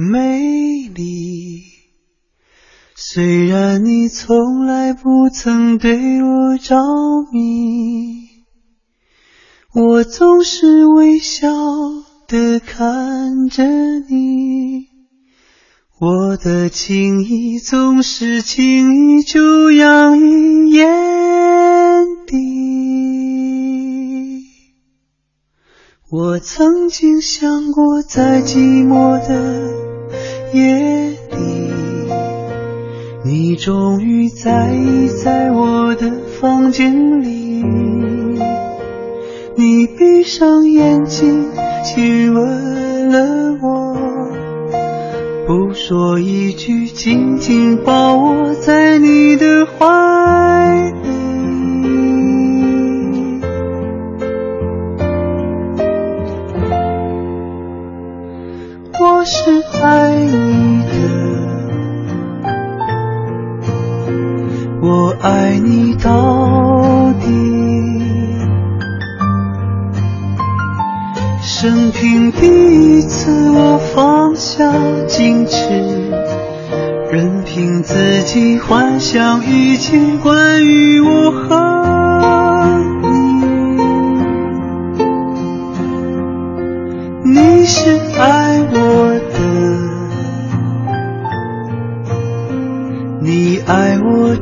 美丽，虽然你从来不曾对我着迷，我总是微笑的看着你，我的情意总是轻易就洋溢眼底。我曾经想过，在寂寞的夜里，你终于在意在我的房间里。你闭上眼睛，亲吻了我，不说一句，紧紧抱我在你的怀里。我是爱你的，我爱你到底。生平第一次，我放下矜持，任凭自己幻想一切关于我和你。你是爱我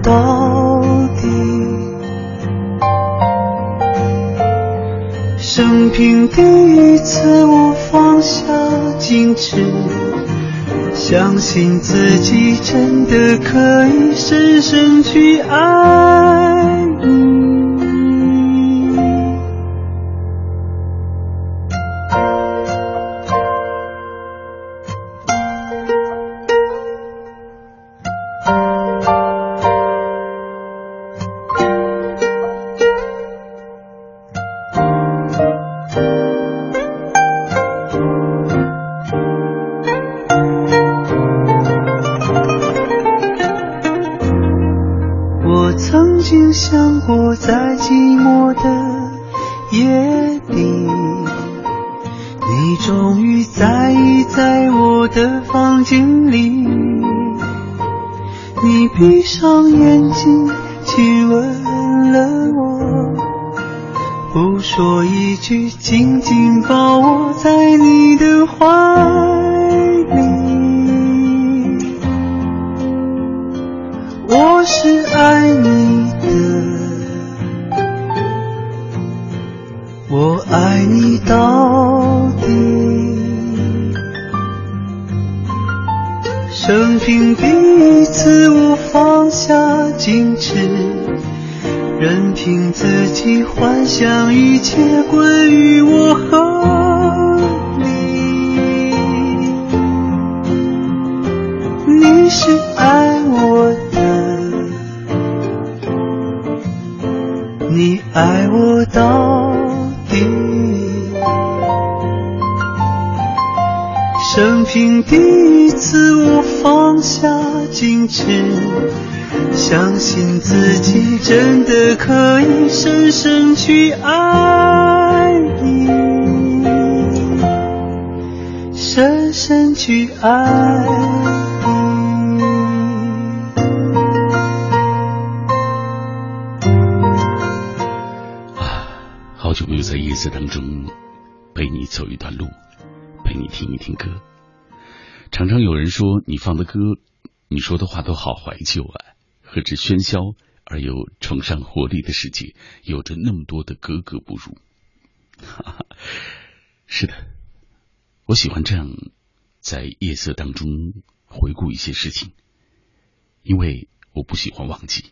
到底。生平第一次，我放下矜持，相信自己真的可以深深去爱你。任凭自己幻想一切关于我和你。你是爱我的，你爱我到底。生平第一次，我放下矜持，相信自己真的可以深深去爱你，深深去爱你。好久没有在夜色当中陪你走一段路，陪你听一听歌。常常有人说你放的歌，你说的话都好怀旧啊！和这喧嚣而又崇尚活力的世界，有着那么多的格格不入。哈哈，是的，我喜欢这样在夜色当中回顾一些事情，因为我不喜欢忘记。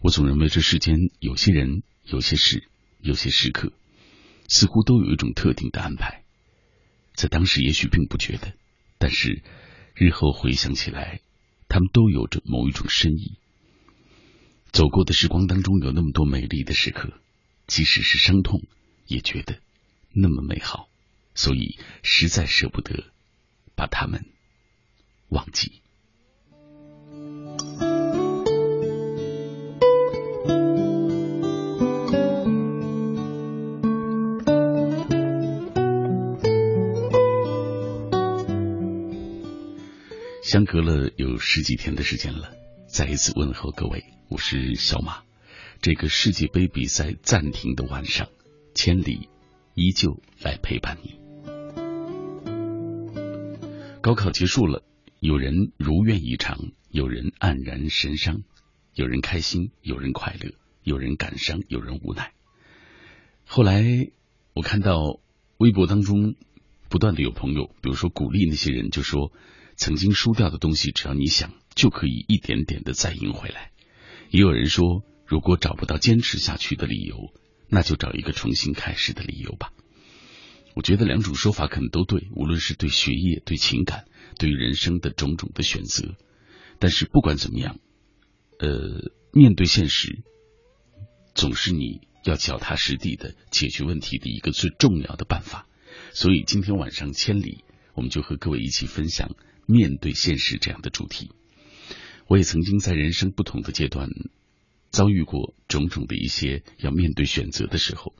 我总认为这世间有些人、有些事、有些时刻，似乎都有一种特定的安排，在当时也许并不觉得，但是日后回想起来，他们都有着某一种深意。走过的时光当中有那么多美丽的时刻，即使是伤痛，也觉得那么美好，所以实在舍不得把他们忘记。相隔了有十几天的时间了，再一次问候各位，我是小马。这个世界杯比赛暂停的晚上，千里依旧来陪伴你。高考结束了，有人如愿以偿，有人黯然神伤，有人开心，有人快乐，有人感伤，有人无奈。后来我看到微博当中不断的有朋友，比如说鼓励那些人，就说。曾经输掉的东西，只要你想，就可以一点点的再赢回来。也有人说，如果找不到坚持下去的理由，那就找一个重新开始的理由吧。我觉得两种说法可能都对，无论是对学业、对情感、对于人生的种种的选择。但是不管怎么样，呃，面对现实，总是你要脚踏实地的解决问题的一个最重要的办法。所以今天晚上千里，我们就和各位一起分享。面对现实这样的主题，我也曾经在人生不同的阶段遭遇过种种的一些要面对选择的时候，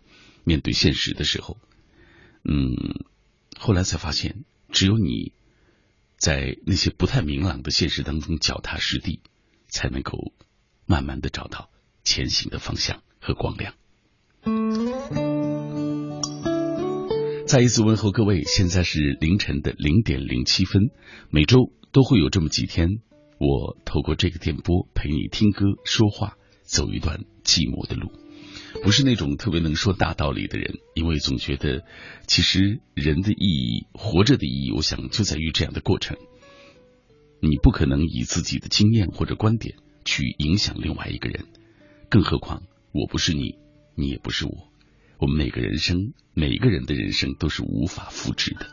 面对现实的时候，嗯，后来才发现，只有你在那些不太明朗的现实当中脚踏实地，才能够慢慢的找到前行的方向和光亮。再一次问候各位，现在是凌晨的零点零七分。每周都会有这么几天，我透过这个电波陪你听歌、说话，走一段寂寞的路。不是那种特别能说大道理的人，因为总觉得其实人的意义、活着的意义，我想就在于这样的过程。你不可能以自己的经验或者观点去影响另外一个人，更何况我不是你，你也不是我。我们每个人生，每一个人的人生都是无法复制的，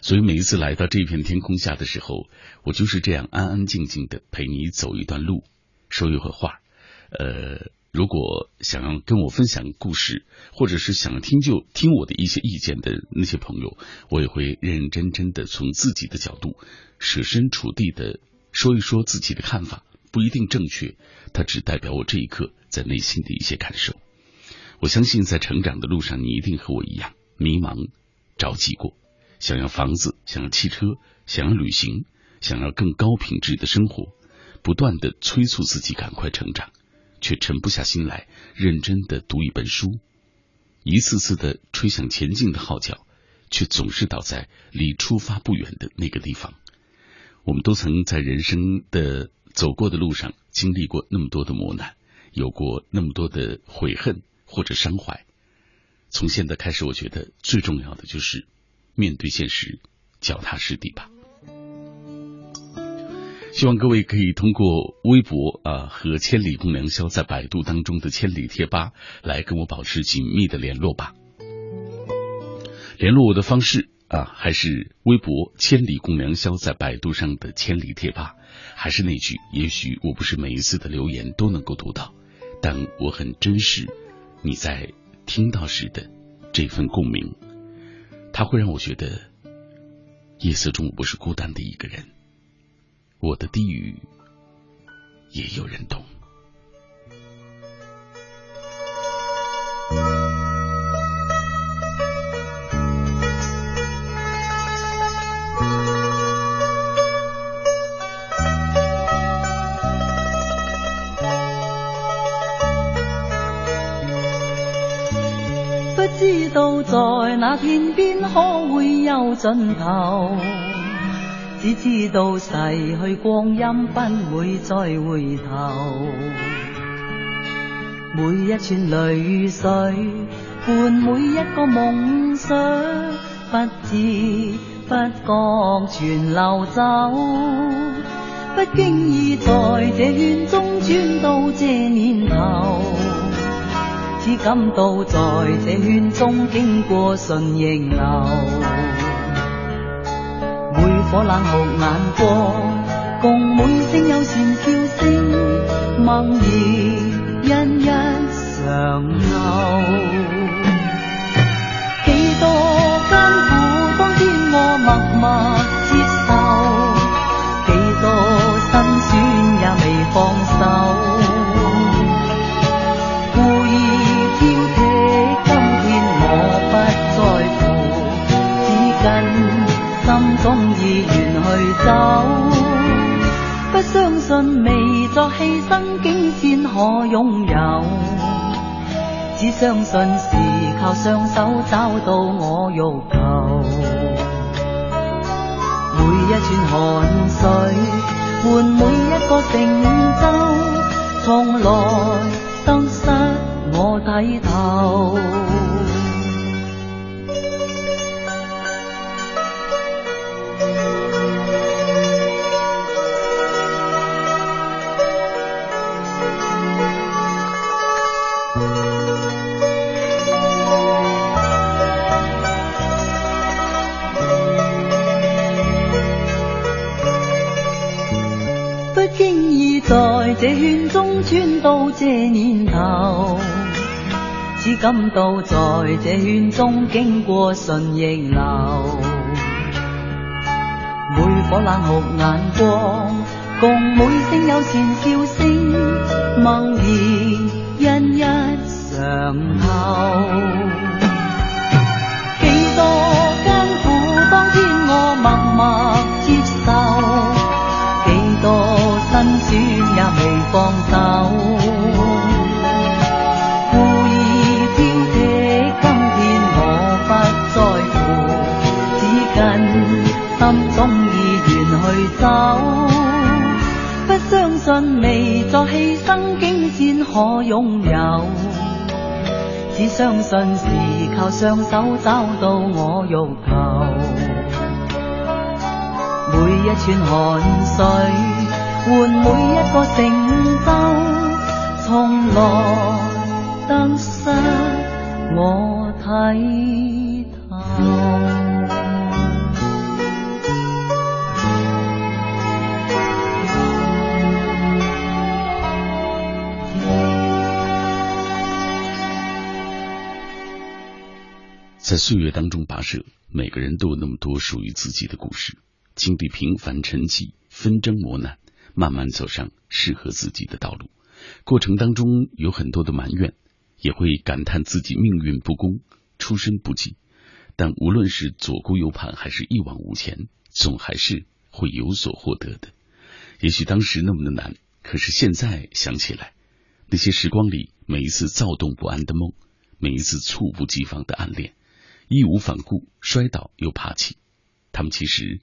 所以每一次来到这片天空下的时候，我就是这样安安静静的陪你走一段路，说一会话。呃，如果想要跟我分享故事，或者是想听就听我的一些意见的那些朋友，我也会认认真真的从自己的角度设身处地的说一说自己的看法，不一定正确，它只代表我这一刻在内心的一些感受。我相信，在成长的路上，你一定和我一样迷茫、着急过，想要房子，想要汽车，想要旅行，想要更高品质的生活，不断的催促自己赶快成长，却沉不下心来认真的读一本书，一次次的吹响前进的号角，却总是倒在离出发不远的那个地方。我们都曾在人生的走过的路上经历过那么多的磨难，有过那么多的悔恨。或者伤怀，从现在开始，我觉得最重要的就是面对现实，脚踏实地吧。希望各位可以通过微博啊和千里共良宵在百度当中的千里贴吧来跟我保持紧密的联络吧。联络我的方式啊，还是微博千里共良宵在百度上的千里贴吧，还是那句，也许我不是每一次的留言都能够读到，但我很真实。你在听到时的这份共鸣，它会让我觉得夜色中我不是孤单的一个人，我的低语也有人懂。天边可会有尽头？只知道逝去光阴不会再回头。每一串泪水伴每一个梦想，不知不觉全流走。不经意在这圈中转到这年头。只感到在这圈中经过顺逆流，每颗冷酷眼光，共每声友善笑声，猛然因一常留。几多艰苦，当天我默默走，不相信未作牺牲，竟先可拥有。只相信是靠双手找到我欲求。每一串汗水换每一个成就，从来得失我睇透。到这年头，只感到在这圈中经过顺逆流，每颗冷酷眼光，共每声友善笑声，猛然因一常透。几多艰苦，当天我默默不相信未作牺牲，竟先可拥有。只相信是靠双手找到我欲求，每一串汗水。换每一个成就，从来得失我睇透。在岁月当中跋涉，每个人都有那么多属于自己的故事，经历平凡沉寂，纷争磨难。慢慢走上适合自己的道路，过程当中有很多的埋怨，也会感叹自己命运不公、出身不济。但无论是左顾右盼，还是一往无前，总还是会有所获得的。也许当时那么的难，可是现在想起来，那些时光里每一次躁动不安的梦，每一次猝不及防的暗恋，义无反顾摔倒又爬起，他们其实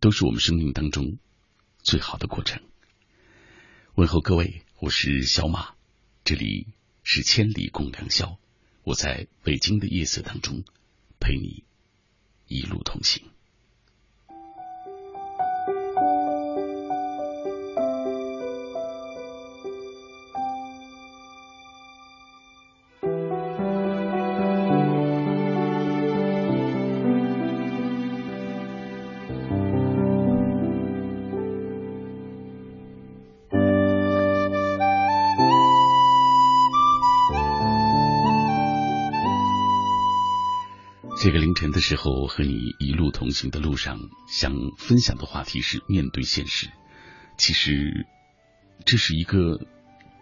都是我们生命当中。最好的过程。问候各位，我是小马，这里是千里共良宵，我在北京的夜色当中陪你一路同行。的时候，和你一路同行的路上，想分享的话题是面对现实。其实，这是一个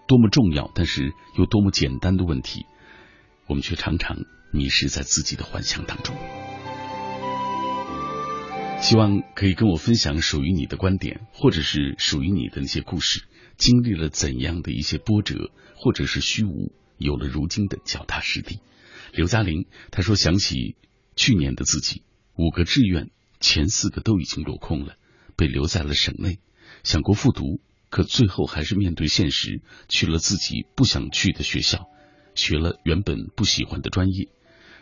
多么重要，但是又多么简单的问题，我们却常常迷失在自己的幻想当中。希望可以跟我分享属于你的观点，或者是属于你的那些故事，经历了怎样的一些波折，或者是虚无，有了如今的脚踏实地。刘嘉玲她说想起。去年的自己，五个志愿前四个都已经落空了，被留在了省内。想过复读，可最后还是面对现实，去了自己不想去的学校，学了原本不喜欢的专业。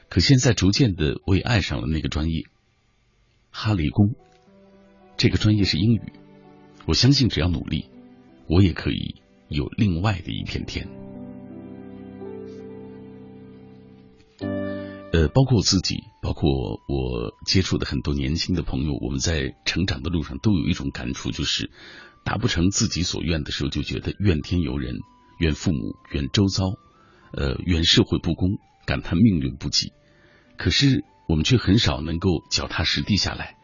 可现在逐渐的，我也爱上了那个专业——哈理工。这个专业是英语，我相信只要努力，我也可以有另外的一片天。呃，包括我自己，包括我接触的很多年轻的朋友，我们在成长的路上都有一种感触，就是达不成自己所愿的时候，就觉得怨天尤人，怨父母，怨周遭，呃，怨社会不公，感叹命运不济。可是我们却很少能够脚踏实地下来，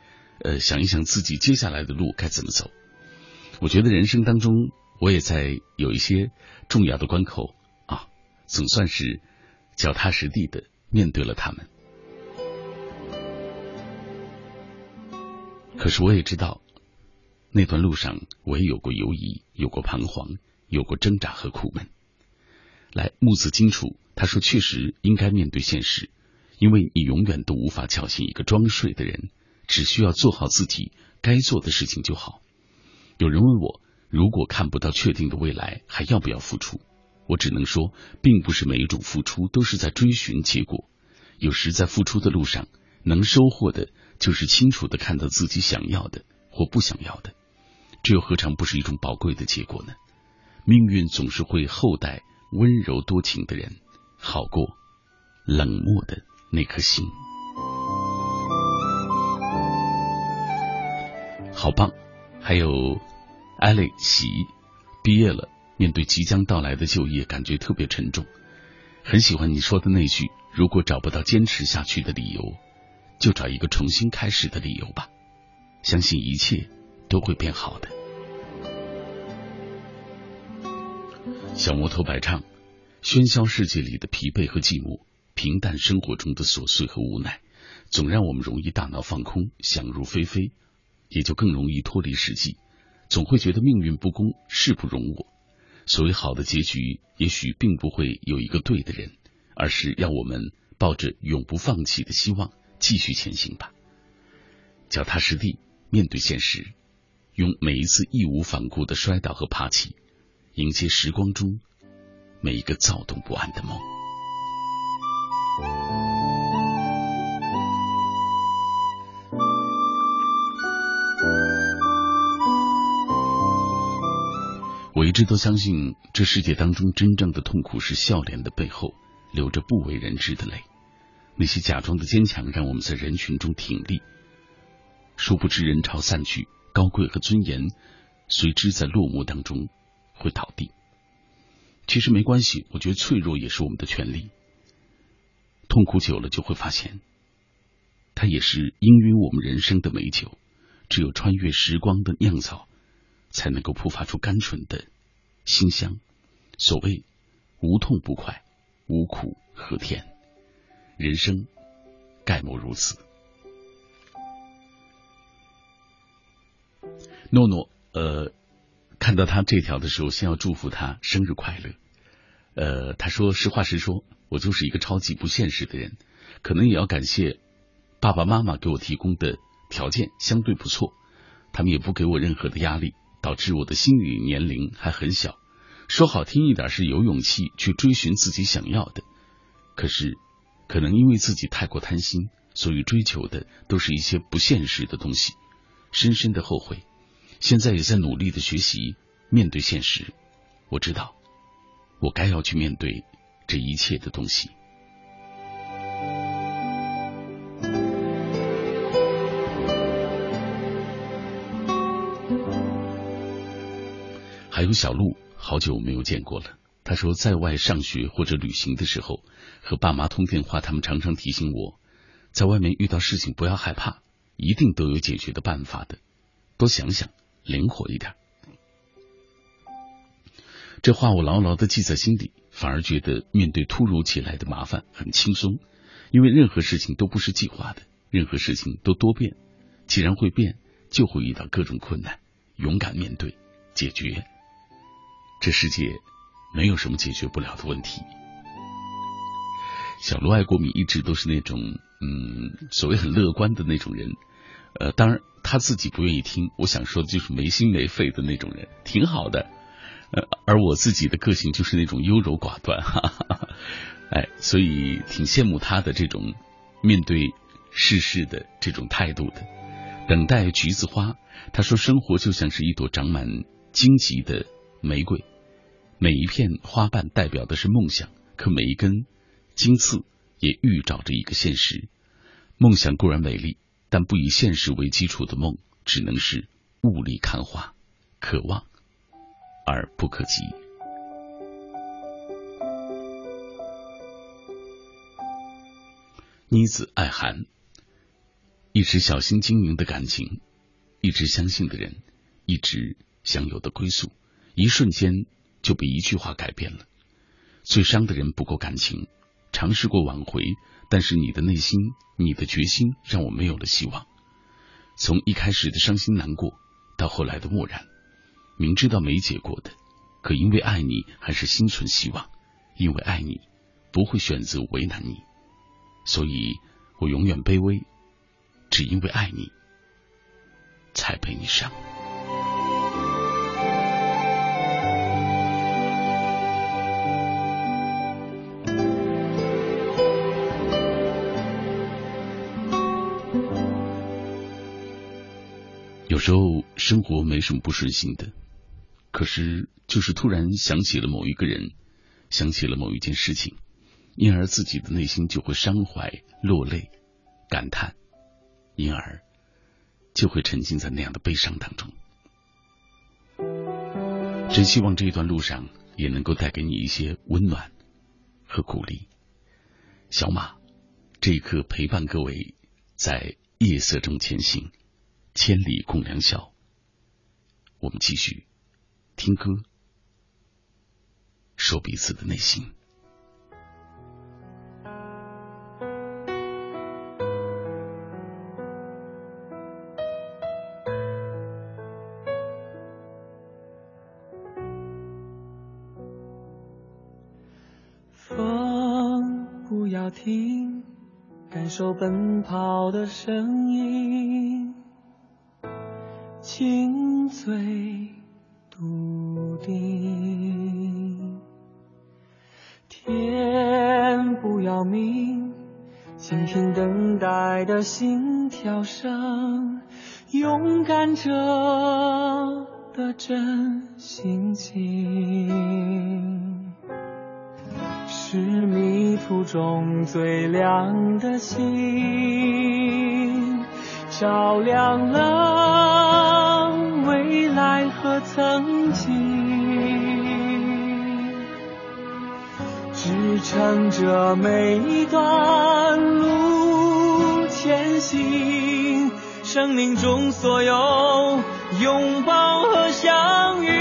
呃，想一想自己接下来的路该怎么走。我觉得人生当中，我也在有一些重要的关口啊，总算是脚踏实地的。面对了他们，可是我也知道，那段路上我也有过犹疑，有过彷徨，有过挣扎和苦闷。来，木子金楚他说：“确实应该面对现实，因为你永远都无法叫醒一个装睡的人，只需要做好自己该做的事情就好。”有人问我，如果看不到确定的未来，还要不要付出？我只能说，并不是每一种付出都是在追寻结果。有时在付出的路上，能收获的就是清楚的看到自己想要的或不想要的，这又何尝不是一种宝贵的结果呢？命运总是会厚待温柔多情的人，好过冷漠的那颗心。好棒！还有艾蕾喜毕业了。面对即将到来的就业，感觉特别沉重。很喜欢你说的那句：“如果找不到坚持下去的理由，就找一个重新开始的理由吧。”相信一切都会变好的。小魔头白唱：喧嚣世界里的疲惫和寂寞，平淡生活中的琐碎和无奈，总让我们容易大脑放空，想入非非，也就更容易脱离实际，总会觉得命运不公，事不容我。所谓好的结局，也许并不会有一个对的人，而是要我们抱着永不放弃的希望继续前行吧。脚踏实地面对现实，用每一次义无反顾的摔倒和爬起，迎接时光中每一个躁动不安的梦。我一直都相信，这世界当中真正的痛苦是笑脸的背后流着不为人知的泪。那些假装的坚强，让我们在人群中挺立，殊不知人潮散去，高贵和尊严随之在落寞当中会倒地。其实没关系，我觉得脆弱也是我们的权利。痛苦久了，就会发现，它也是氤氲我们人生的美酒。只有穿越时光的酿造。才能够扑发出甘醇的馨香。所谓无痛不快，无苦和甜？人生概莫如此。诺诺，呃，看到他这条的时候，先要祝福他生日快乐。呃，他说实话实说，我就是一个超级不现实的人，可能也要感谢爸爸妈妈给我提供的条件相对不错，他们也不给我任何的压力。导致我的心理年龄还很小，说好听一点是有勇气去追寻自己想要的，可是可能因为自己太过贪心，所以追求的都是一些不现实的东西，深深的后悔。现在也在努力的学习面对现实，我知道我该要去面对这一切的东西。还有小鹿，好久没有见过了。他说，在外上学或者旅行的时候，和爸妈通电话，他们常常提醒我，在外面遇到事情不要害怕，一定都有解决的办法的，多想想，灵活一点。这话我牢牢的记在心里，反而觉得面对突如其来的麻烦很轻松，因为任何事情都不是计划的，任何事情都多变，既然会变，就会遇到各种困难，勇敢面对，解决。这世界没有什么解决不了的问题。小罗爱国米一直都是那种嗯，所谓很乐观的那种人。呃，当然他自己不愿意听。我想说的就是没心没肺的那种人，挺好的。呃，而我自己的个性就是那种优柔寡断，哈哈哈。哎，所以挺羡慕他的这种面对世事的这种态度的。等待橘子花，他说生活就像是一朵长满荆棘的。玫瑰，每一片花瓣代表的是梦想，可每一根荆刺也预兆着一个现实。梦想固然美丽，但不以现实为基础的梦，只能是雾里看花，可望而不可及。妮子爱寒，一直小心经营的感情，一直相信的人，一直享有的归宿，一瞬间就被一句话改变了。最伤的人不够感情，尝试过挽回，但是你的内心，你的决心，让我没有了希望。从一开始的伤心难过，到后来的漠然，明知道没结果的，可因为爱你，还是心存希望。因为爱你，不会选择为难你。所以我永远卑微，只因为爱你，才陪你伤。有时候生活没什么不顺心的，可是就是突然想起了某一个人，想起了某一件事情。因而自己的内心就会伤怀、落泪、感叹，因而就会沉浸在那样的悲伤当中。真希望这一段路上也能够带给你一些温暖和鼓励。小马，这一刻陪伴各位在夜色中前行，千里共良宵。我们继续听歌，说彼此的内心。风不要停，感受奔跑的声倾听等待的心跳声，勇敢者的真心情。是迷途中最亮的星，照亮了未来和曾经，支撑着每一段路前行，生命中所有拥抱和相遇，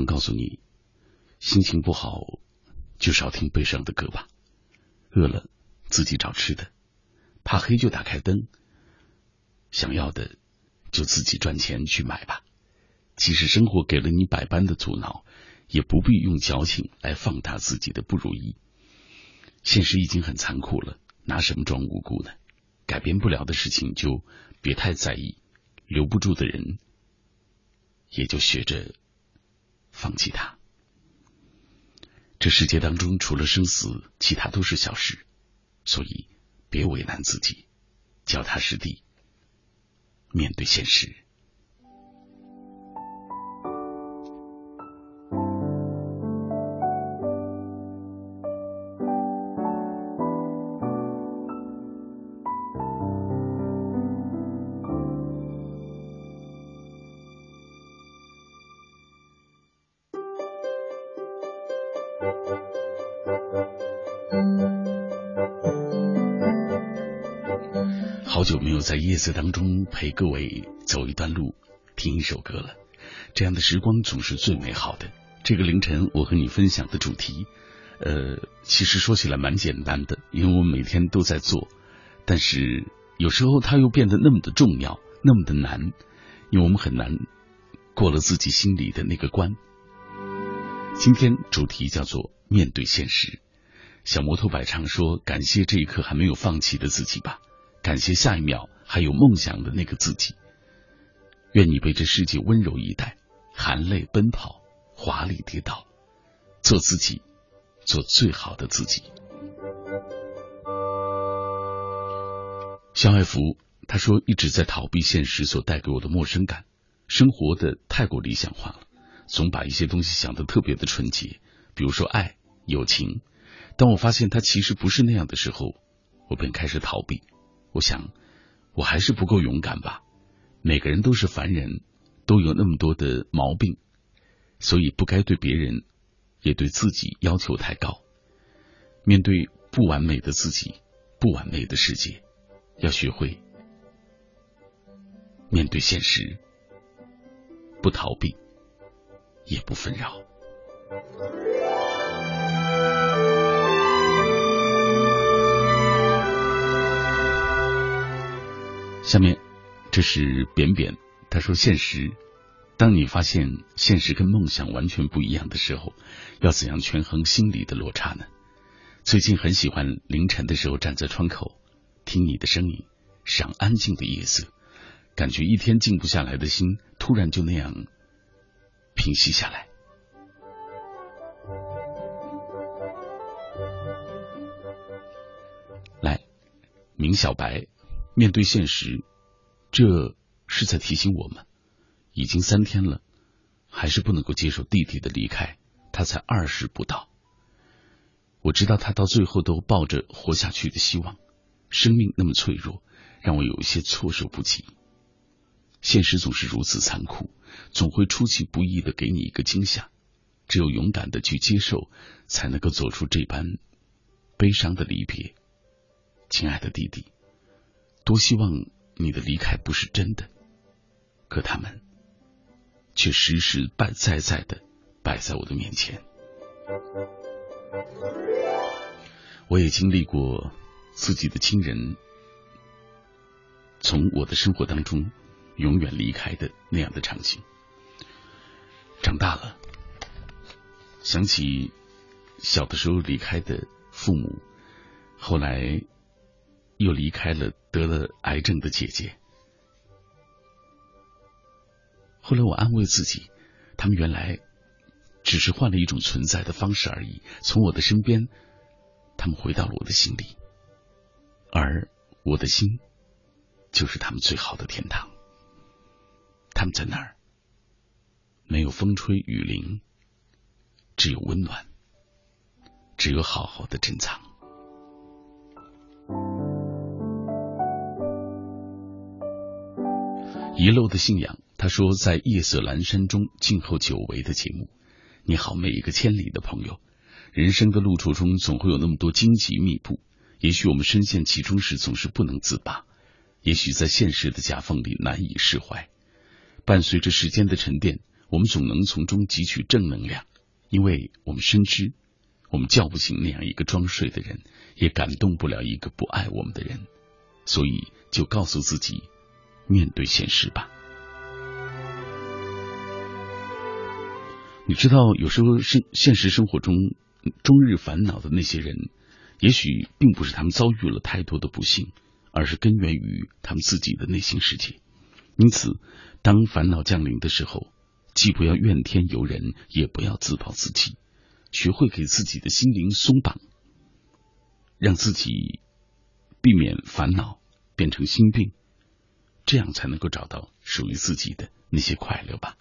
想告诉你，心情不好就少听悲伤的歌吧。饿了自己找吃的，怕黑就打开灯，想要的就自己赚钱去买吧。即使生活给了你百般的阻挠，也不必用矫情来放大自己的不如意。现实已经很残酷了，拿什么装无辜呢？改变不了的事情就别太在意，留不住的人也就学着放弃他。这世界当中除了生死，其他都是小事，所以别为难自己，脚踏实地面对现实。好久没有在夜色当中陪各位走一段路，听一首歌了。这样的时光总是最美好的。这个凌晨，我和你分享的主题，呃，其实说起来蛮简单的，因为我们每天都在做，但是有时候它又变得那么的重要，那么的难，因为我们很难过了自己心里的那个关。今天主题叫做面对现实。小摩托摆唱说：“感谢这一刻还没有放弃的自己吧。”感谢下一秒还有梦想的那个自己。愿你被这世界温柔以待，含泪奔跑，华丽跌倒，做自己，做最好的自己。肖爱福他说一直在逃避现实所带给我的陌生感，生活的太过理想化了，总把一些东西想得特别的纯洁，比如说爱、友情。当我发现它其实不是那样的时候，我便开始逃避。我想，我还是不够勇敢吧。每个人都是凡人，都有那么多的毛病，所以不该对别人，也对自己要求太高。面对不完美的自己，不完美的世界，要学会面对现实，不逃避，也不纷扰。下面，这是扁扁，他说：“现实，当你发现现实跟梦想完全不一样的时候，要怎样权衡心理的落差呢？”最近很喜欢凌晨的时候站在窗口听你的声音，赏安静的夜色，感觉一天静不下来的心突然就那样平息下来。来，明小白。面对现实，这是在提醒我们，已经三天了，还是不能够接受弟弟的离开。他才二十不到，我知道他到最后都抱着活下去的希望。生命那么脆弱，让我有一些措手不及。现实总是如此残酷，总会出其不意的给你一个惊吓。只有勇敢的去接受，才能够走出这般悲伤的离别。亲爱的弟弟。多希望你的离开不是真的，可他们却实实摆在在的摆在我的面前。我也经历过自己的亲人从我的生活当中永远离开的那样的场景。长大了，想起小的时候离开的父母，后来。又离开了得了癌症的姐姐。后来我安慰自己，他们原来只是换了一种存在的方式而已。从我的身边，他们回到了我的心里，而我的心就是他们最好的天堂。他们在那儿，没有风吹雨淋，只有温暖，只有好好的珍藏。遗漏的信仰，他说在夜色阑珊中静候久违的节目。你好，每一个千里的朋友，人生的路途中总会有那么多荆棘密布，也许我们深陷其中时总是不能自拔，也许在现实的夹缝里难以释怀。伴随着时间的沉淀，我们总能从中汲取正能量，因为我们深知，我们叫不醒那样一个装睡的人，也感动不了一个不爱我们的人。所以就告诉自己，面对现实吧。你知道，有时候生现实生活中终日烦恼的那些人，也许并不是他们遭遇了太多的不幸，而是根源于他们自己的内心世界。因此，当烦恼降临的时候，既不要怨天尤人，也不要自暴自弃，学会给自己的心灵松绑，让自己避免烦恼变成心病，这样才能够找到属于自己的那些快乐吧。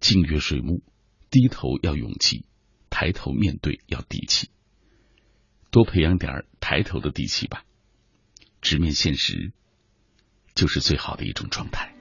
静月水木，低头要勇气，抬头面对要底气，多培养点抬头的底气吧。直面现实，就是最好的一种状态。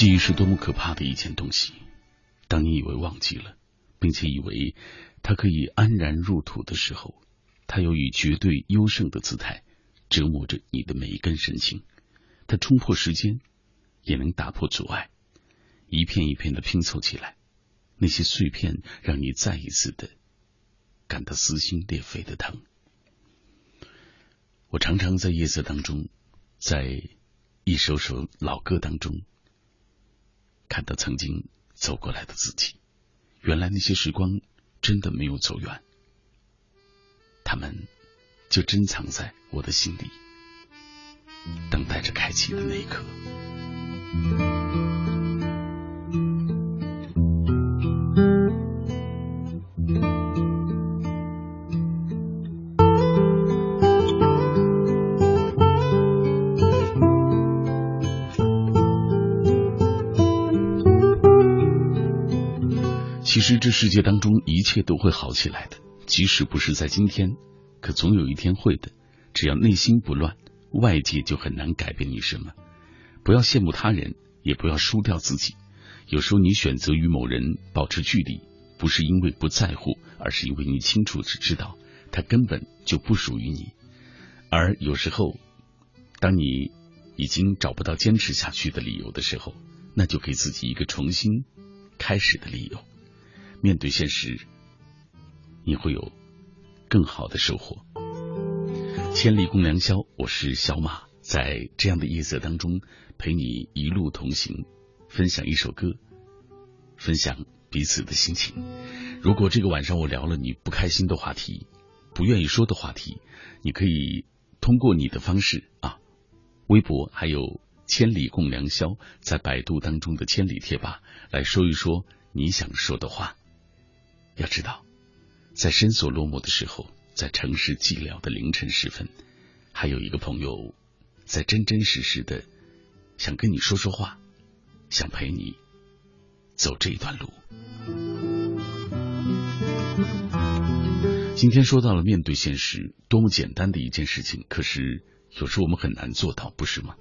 记忆是多么可怕的一件东西！当你以为忘记了，并且以为它可以安然入土的时候，它又以绝对优胜的姿态折磨着你的每一根神经。它冲破时间，也能打破阻碍，一片一片的拼凑起来。那些碎片让你再一次的感到撕心裂肺的疼。我常常在夜色当中，在一首首老歌当中。看到曾经走过来的自己，原来那些时光真的没有走远，他们就珍藏在我的心里，等待着开启的那一刻。实这世界当中一切都会好起来的，即使不是在今天，可总有一天会的。只要内心不乱，外界就很难改变你什么。不要羡慕他人，也不要输掉自己。有时候你选择与某人保持距离，不是因为不在乎，而是因为你清楚只知道他根本就不属于你。而有时候，当你已经找不到坚持下去的理由的时候，那就给自己一个重新开始的理由。面对现实，你会有更好的收获。千里共良宵，我是小马，在这样的夜色当中陪你一路同行，分享一首歌，分享彼此的心情。如果这个晚上我聊了你不开心的话题，不愿意说的话题，你可以通过你的方式啊，微博还有千里共良宵，在百度当中的千里贴吧来说一说你想说的话。要知道，在深锁落寞的时候，在城市寂寥的凌晨时分，还有一个朋友在真真实实的想跟你说说话，想陪你走这一段路。今天说到了面对现实，多么简单的一件事情，可是有时我们很难做到，不是吗？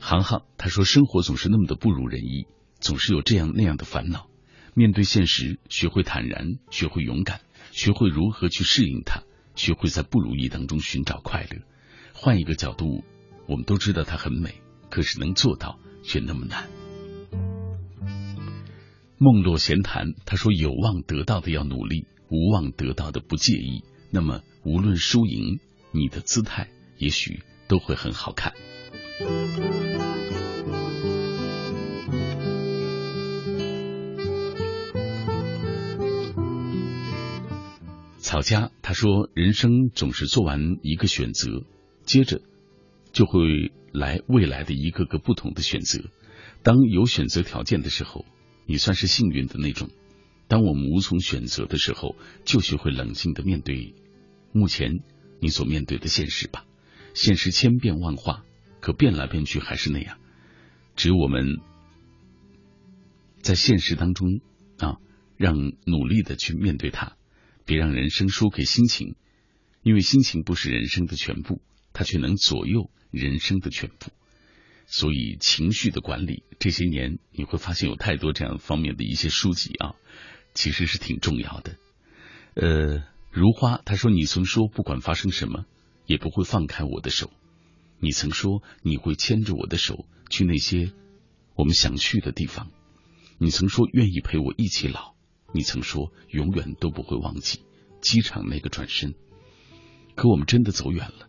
航航他说，生活总是那么的不如人意，总是有这样那样的烦恼。面对现实，学会坦然，学会勇敢，学会如何去适应它，学会在不如意当中寻找快乐。换一个角度，我们都知道它很美，可是能做到却那么难。梦落闲谈，他说：“有望得到的要努力，无望得到的不介意。那么无论输赢，你的姿态也许都会很好看。”老家他说：“人生总是做完一个选择，接着就会来未来的一个个不同的选择。当有选择条件的时候，你算是幸运的那种；当我们无从选择的时候，就学会冷静的面对目前你所面对的现实吧。现实千变万化，可变来变去还是那样。只有我们在现实当中啊，让努力的去面对它。”别让人生输给心情，因为心情不是人生的全部，它却能左右人生的全部。所以情绪的管理，这些年你会发现有太多这样方面的一些书籍啊，其实是挺重要的。呃，如花他说：“你曾说不管发生什么，也不会放开我的手。你曾说你会牵着我的手去那些我们想去的地方。你曾说愿意陪我一起老。”你曾说永远都不会忘记机场那个转身，可我们真的走远了。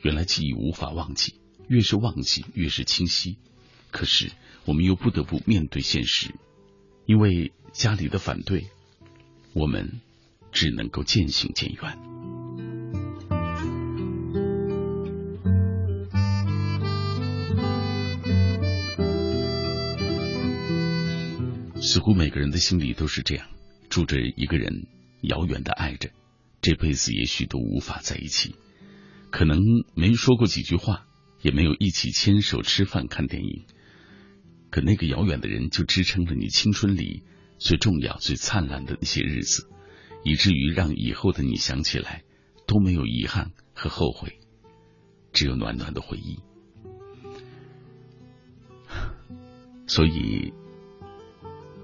原来记忆无法忘记，越是忘记越是清晰。可是我们又不得不面对现实，因为家里的反对，我们只能够渐行渐远。似乎每个人的心里都是这样，住着一个人，遥远的爱着，这辈子也许都无法在一起，可能没说过几句话，也没有一起牵手吃饭看电影，可那个遥远的人就支撑着你青春里最重要、最灿烂的那些日子，以至于让以后的你想起来都没有遗憾和后悔，只有暖暖的回忆。所以。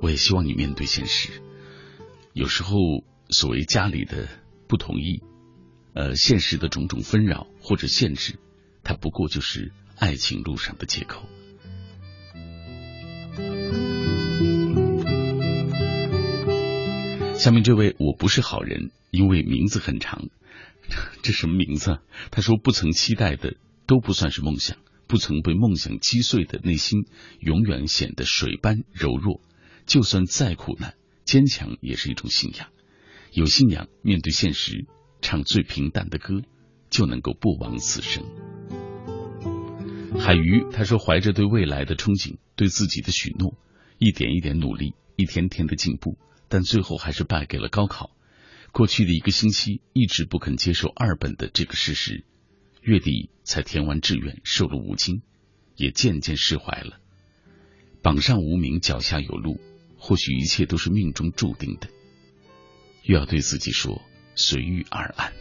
我也希望你面对现实。有时候，所谓家里的不同意，呃，现实的种种纷扰或者限制，它不过就是爱情路上的借口。下面这位我不是好人，因为名字很长，这什么名字？他说不曾期待的都不算是梦想，不曾被梦想击碎的内心，永远显得水般柔弱。就算再苦难，坚强也是一种信仰。有信仰，面对现实，唱最平淡的歌，就能够不枉此生。海鱼他说，怀着对未来的憧憬，对自己的许诺，一点一点努力，一天天的进步，但最后还是败给了高考。过去的一个星期，一直不肯接受二本的这个事实，月底才填完志愿，瘦了五斤，也渐渐释怀了。榜上无名，脚下有路，或许一切都是命中注定的。又要对自己说，随遇而安。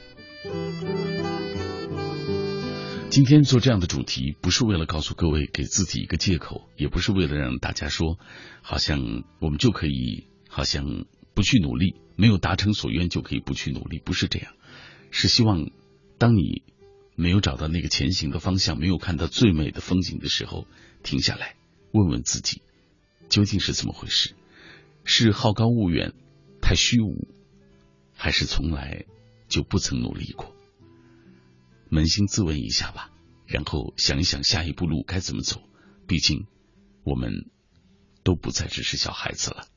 今天做这样的主题，不是为了告诉各位给自己一个借口，也不是为了让大家说，好像我们就可以，好像不去努力，没有达成所愿就可以不去努力，不是这样。是希望，当你没有找到那个前行的方向，没有看到最美的风景的时候，停下来，问问自己，究竟是怎么回事？是好高骛远，太虚无，还是从来就不曾努力过？扪心自问一下吧，然后想一想下一步路该怎么走。毕竟，我们都不再只是小孩子了。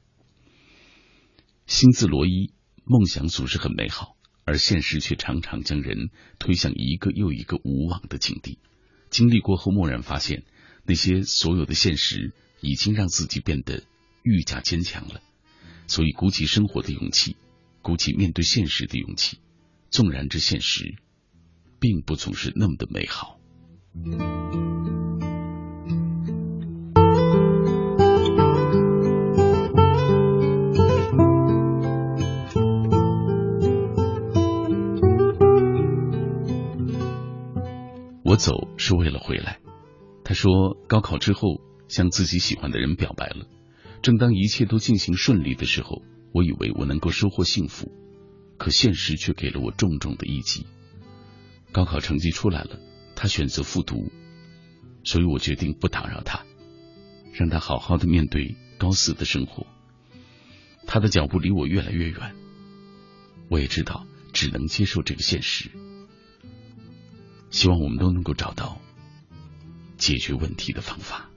心字罗衣，梦想总是很美好，而现实却常常将人推向一个又一个无望的境地。经历过后，蓦然发现，那些所有的现实已经让自己变得愈加坚强了。所以，鼓起生活的勇气，鼓起面对现实的勇气，纵然这现实。并不总是那么的美好。我走是为了回来。他说，高考之后向自己喜欢的人表白了。正当一切都进行顺利的时候，我以为我能够收获幸福，可现实却给了我重重的一击。高考成绩出来了，他选择复读，所以我决定不打扰他，让他好好的面对高四的生活。他的脚步离我越来越远，我也知道只能接受这个现实。希望我们都能够找到解决问题的方法。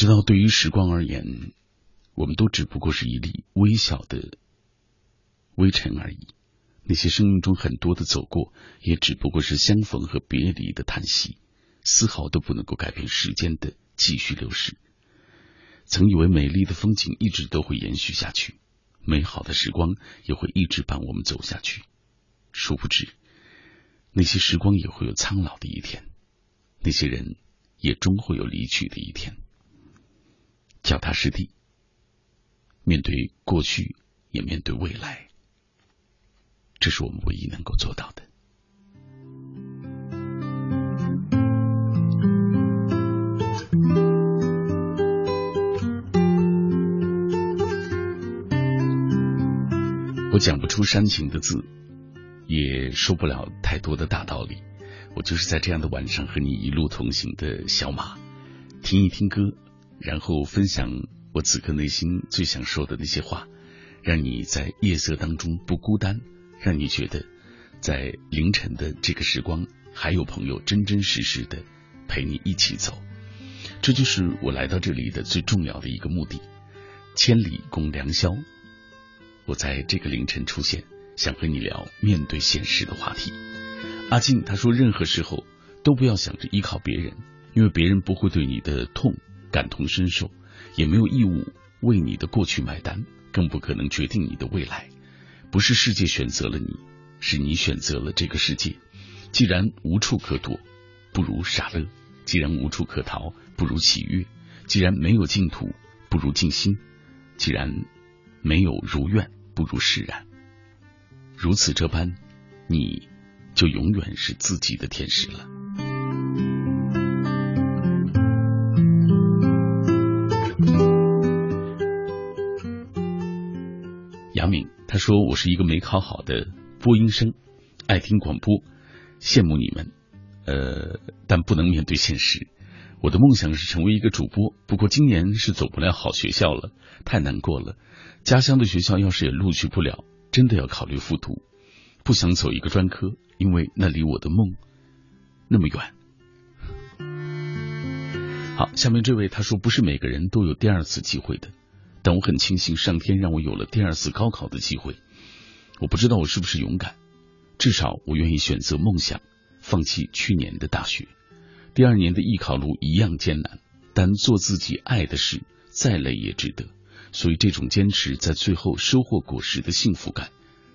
知道，对于时光而言，我们都只不过是一粒微小的微尘而已。那些生命中很多的走过，也只不过是相逢和别离的叹息，丝毫都不能够改变时间的继续流逝。曾以为美丽的风景一直都会延续下去，美好的时光也会一直伴我们走下去。殊不知，那些时光也会有苍老的一天，那些人也终会有离去的一天。脚踏实地，面对过去，也面对未来，这是我们唯一能够做到的。我讲不出煽情的字，也说不了太多的大道理。我就是在这样的晚上和你一路同行的小马，听一听歌。然后分享我此刻内心最想说的那些话，让你在夜色当中不孤单，让你觉得在凌晨的这个时光还有朋友真真实实的陪你一起走。这就是我来到这里的最重要的一个目的。千里共良宵，我在这个凌晨出现，想和你聊面对现实的话题。阿静他说，任何时候都不要想着依靠别人，因为别人不会对你的痛。感同身受，也没有义务为你的过去买单，更不可能决定你的未来。不是世界选择了你，是你选择了这个世界。既然无处可躲，不如傻乐；既然无处可逃，不如喜悦；既然没有净土，不如静心；既然没有如愿，不如释然。如此这般，你就永远是自己的天使了。说：“我是一个没考好的播音生，爱听广播，羡慕你们，呃，但不能面对现实。我的梦想是成为一个主播，不过今年是走不了好学校了，太难过了。家乡的学校要是也录取不了，真的要考虑复读。不想走一个专科，因为那离我的梦那么远。”好，下面这位他说：“不是每个人都有第二次机会的。”但我很庆幸，上天让我有了第二次高考的机会。我不知道我是不是勇敢，至少我愿意选择梦想，放弃去年的大学。第二年的艺考路一样艰难，但做自己爱的事，再累也值得。所以这种坚持在最后收获果实的幸福感，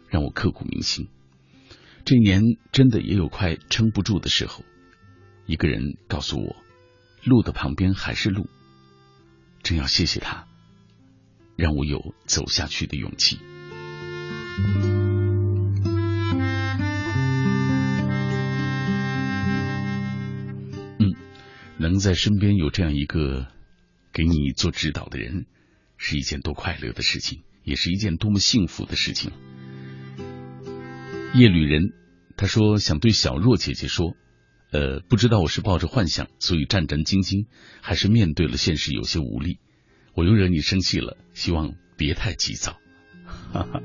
让我刻骨铭心。这一年真的也有快撑不住的时候，一个人告诉我，路的旁边还是路，真要谢谢他。让我有走下去的勇气。嗯，能在身边有这样一个给你做指导的人，是一件多快乐的事情，也是一件多么幸福的事情。夜旅人他说想对小若姐姐说，呃，不知道我是抱着幻想，所以战战兢兢，还是面对了现实有些无力。我又惹你生气了，希望别太急躁。哈哈，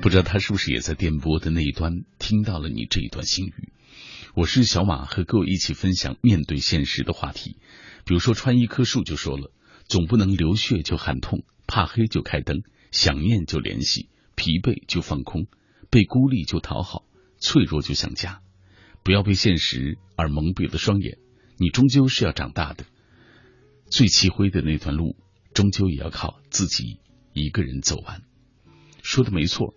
不知道他是不是也在电波的那一端听到了你这一段心语。我是小马，和各位一起分享面对现实的话题。比如说，穿一棵树就说了，总不能流血就喊痛，怕黑就开灯，想念就联系，疲惫就放空，被孤立就讨好，脆弱就想家。不要被现实而蒙蔽了双眼，你终究是要长大的。最漆灰的那段路。终究也要靠自己一个人走完。说的没错，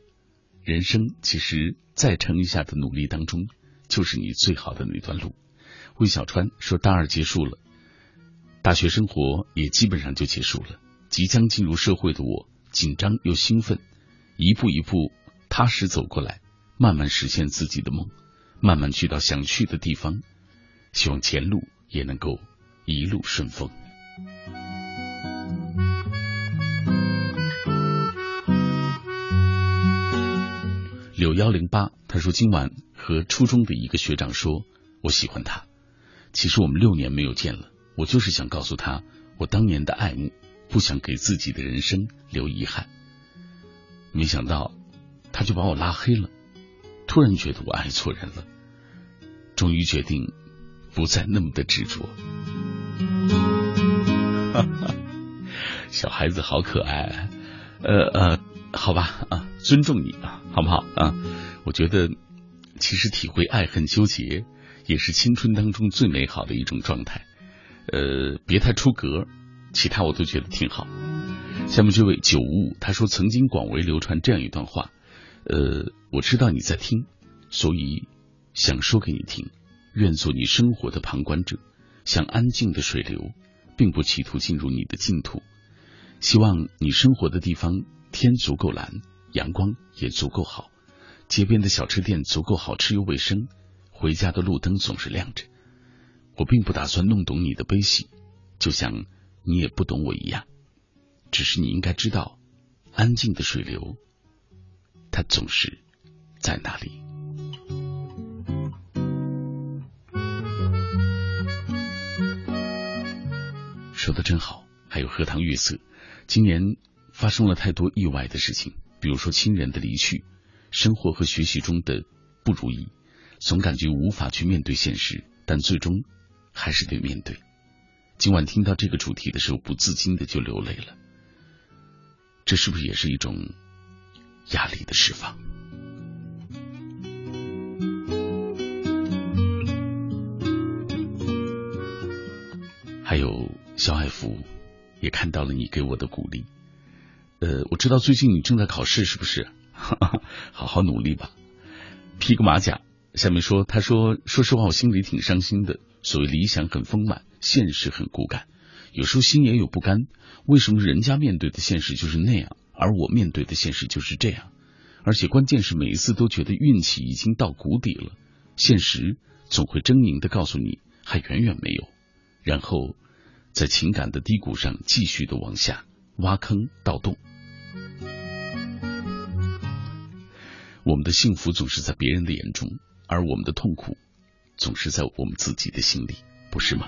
人生其实再撑一下的努力当中，就是你最好的那段路。魏小川说：“大二结束了，大学生活也基本上就结束了。即将进入社会的我，紧张又兴奋，一步一步踏实走过来，慢慢实现自己的梦，慢慢去到想去的地方。希望前路也能够一路顺风。”九幺零八，他说今晚和初中的一个学长说，我喜欢他。其实我们六年没有见了，我就是想告诉他，我当年的爱慕，不想给自己的人生留遗憾。没想到他就把我拉黑了，突然觉得我爱错人了，终于决定不再那么的执着。哈 哈小孩子好可爱，呃呃，好吧啊，尊重你啊，好不好啊？我觉得其实体会爱恨纠结也是青春当中最美好的一种状态。呃，别太出格，其他我都觉得挺好。下面这位九五五，他说曾经广为流传这样一段话，呃，我知道你在听，所以想说给你听。愿做你生活的旁观者，像安静的水流，并不企图进入你的净土。希望你生活的地方天足够蓝，阳光也足够好，街边的小吃店足够好吃又卫生，回家的路灯总是亮着。我并不打算弄懂你的悲喜，就像你也不懂我一样。只是你应该知道，安静的水流，它总是在那里。说的真好，还有荷塘月色。今年发生了太多意外的事情，比如说亲人的离去，生活和学习中的不如意，总感觉无法去面对现实，但最终还是得面对。今晚听到这个主题的时候，不自禁的就流泪了。这是不是也是一种压力的释放？还有。小海福也看到了你给我的鼓励，呃，我知道最近你正在考试，是不是？好好努力吧，披个马甲。下面说，他说，说实话，我心里挺伤心的。所谓理想很丰满，现实很骨感，有时候心也有不甘。为什么人家面对的现实就是那样，而我面对的现实就是这样？而且关键是每一次都觉得运气已经到谷底了，现实总会狰狞的告诉你还远远没有，然后。在情感的低谷上继续的往下挖坑盗洞，我们的幸福总是在别人的眼中，而我们的痛苦总是在我们自己的心里，不是吗？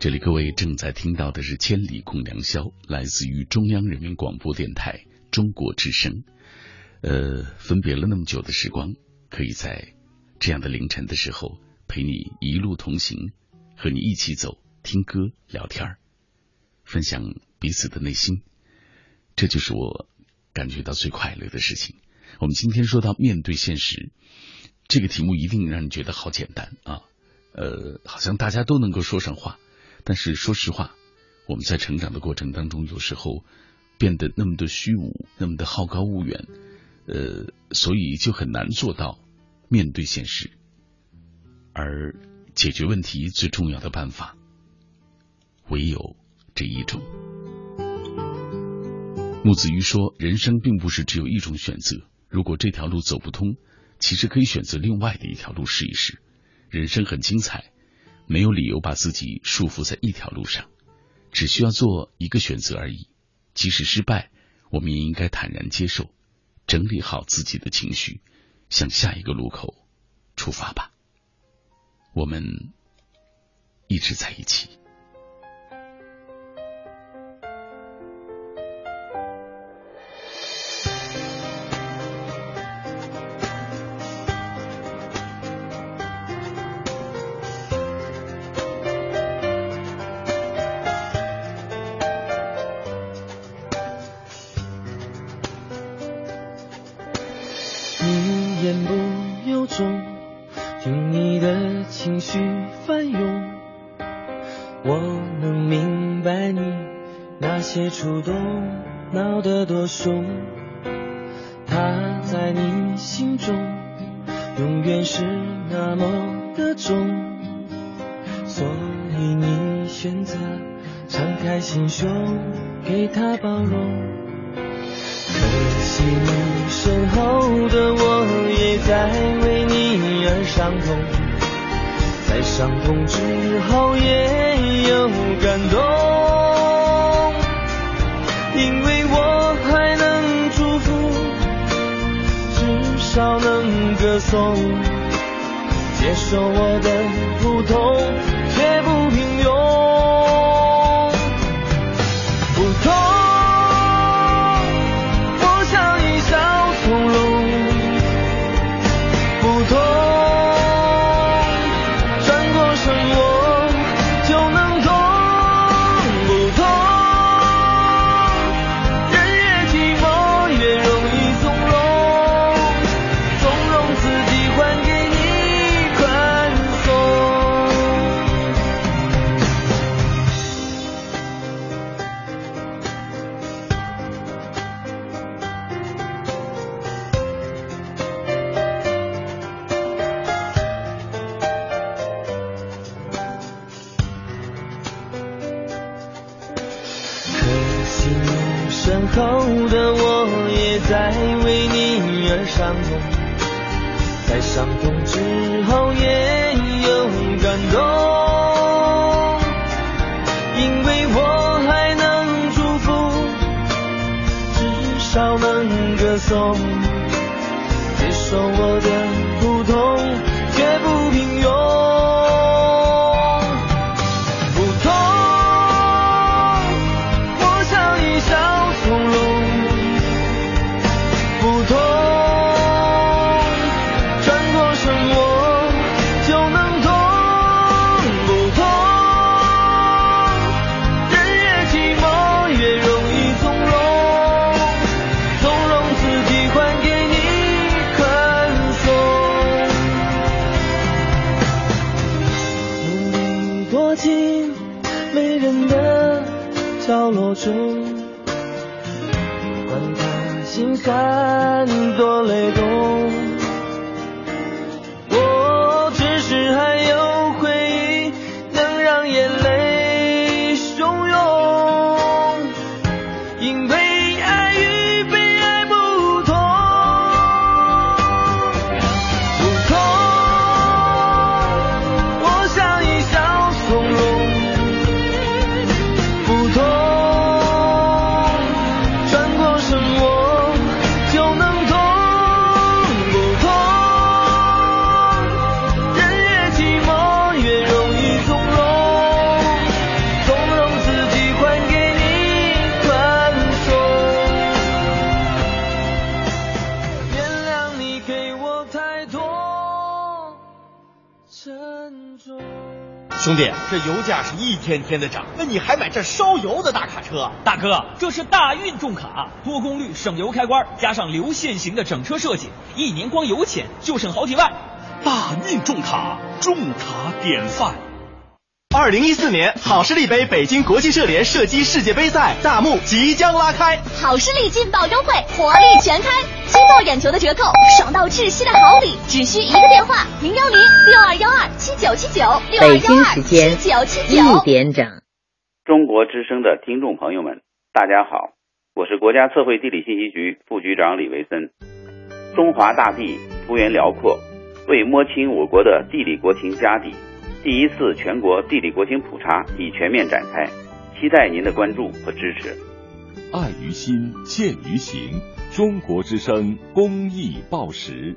这里各位正在听到的是《千里共良宵》，来自于中央人民广播电台中国之声。呃，分别了那么久的时光，可以在这样的凌晨的时候陪你一路同行，和你一起走，听歌、聊天分享彼此的内心，这就是我感觉到最快乐的事情。我们今天说到面对现实这个题目，一定让你觉得好简单啊，呃，好像大家都能够说上话。但是说实话，我们在成长的过程当中，有时候变得那么的虚无，那么的好高骛远。呃，所以就很难做到面对现实，而解决问题最重要的办法，唯有这一种。木子瑜说：“人生并不是只有一种选择，如果这条路走不通，其实可以选择另外的一条路试一试。人生很精彩，没有理由把自己束缚在一条路上，只需要做一个选择而已。即使失败，我们也应该坦然接受。”整理好自己的情绪，向下一个路口出发吧。我们一直在一起。选择敞开心胸给他包容。可惜你身后的我也在为你而伤痛。在伤痛之后也有感动。因为我还能祝福至少能歌颂。接受我的普通送，你说我的。这油价是一天天的涨，那你还买这烧油的大卡车？大哥，这是大运重卡，多功率省油开关，加上流线型的整车设计，一年光油钱就省好几万。大运重卡，重卡典范。二零一四年好视力杯北京国际射联射击世界杯赛大幕即将拉开，好视力劲爆优惠，活力全开，惊爆眼球的折扣，爽到窒息的好礼，只需一个电话零幺零六二幺二七九七九六二幺二七九七九。一点整。中国之声的听众朋友们，大家好，我是国家测绘地理信息局副局长李维森。中华大地幅员辽阔，为摸清我国的地理国情家底。第一次全国地理国情普查已全面展开，期待您的关注和支持。爱于心，见于行。中国之声公益报时。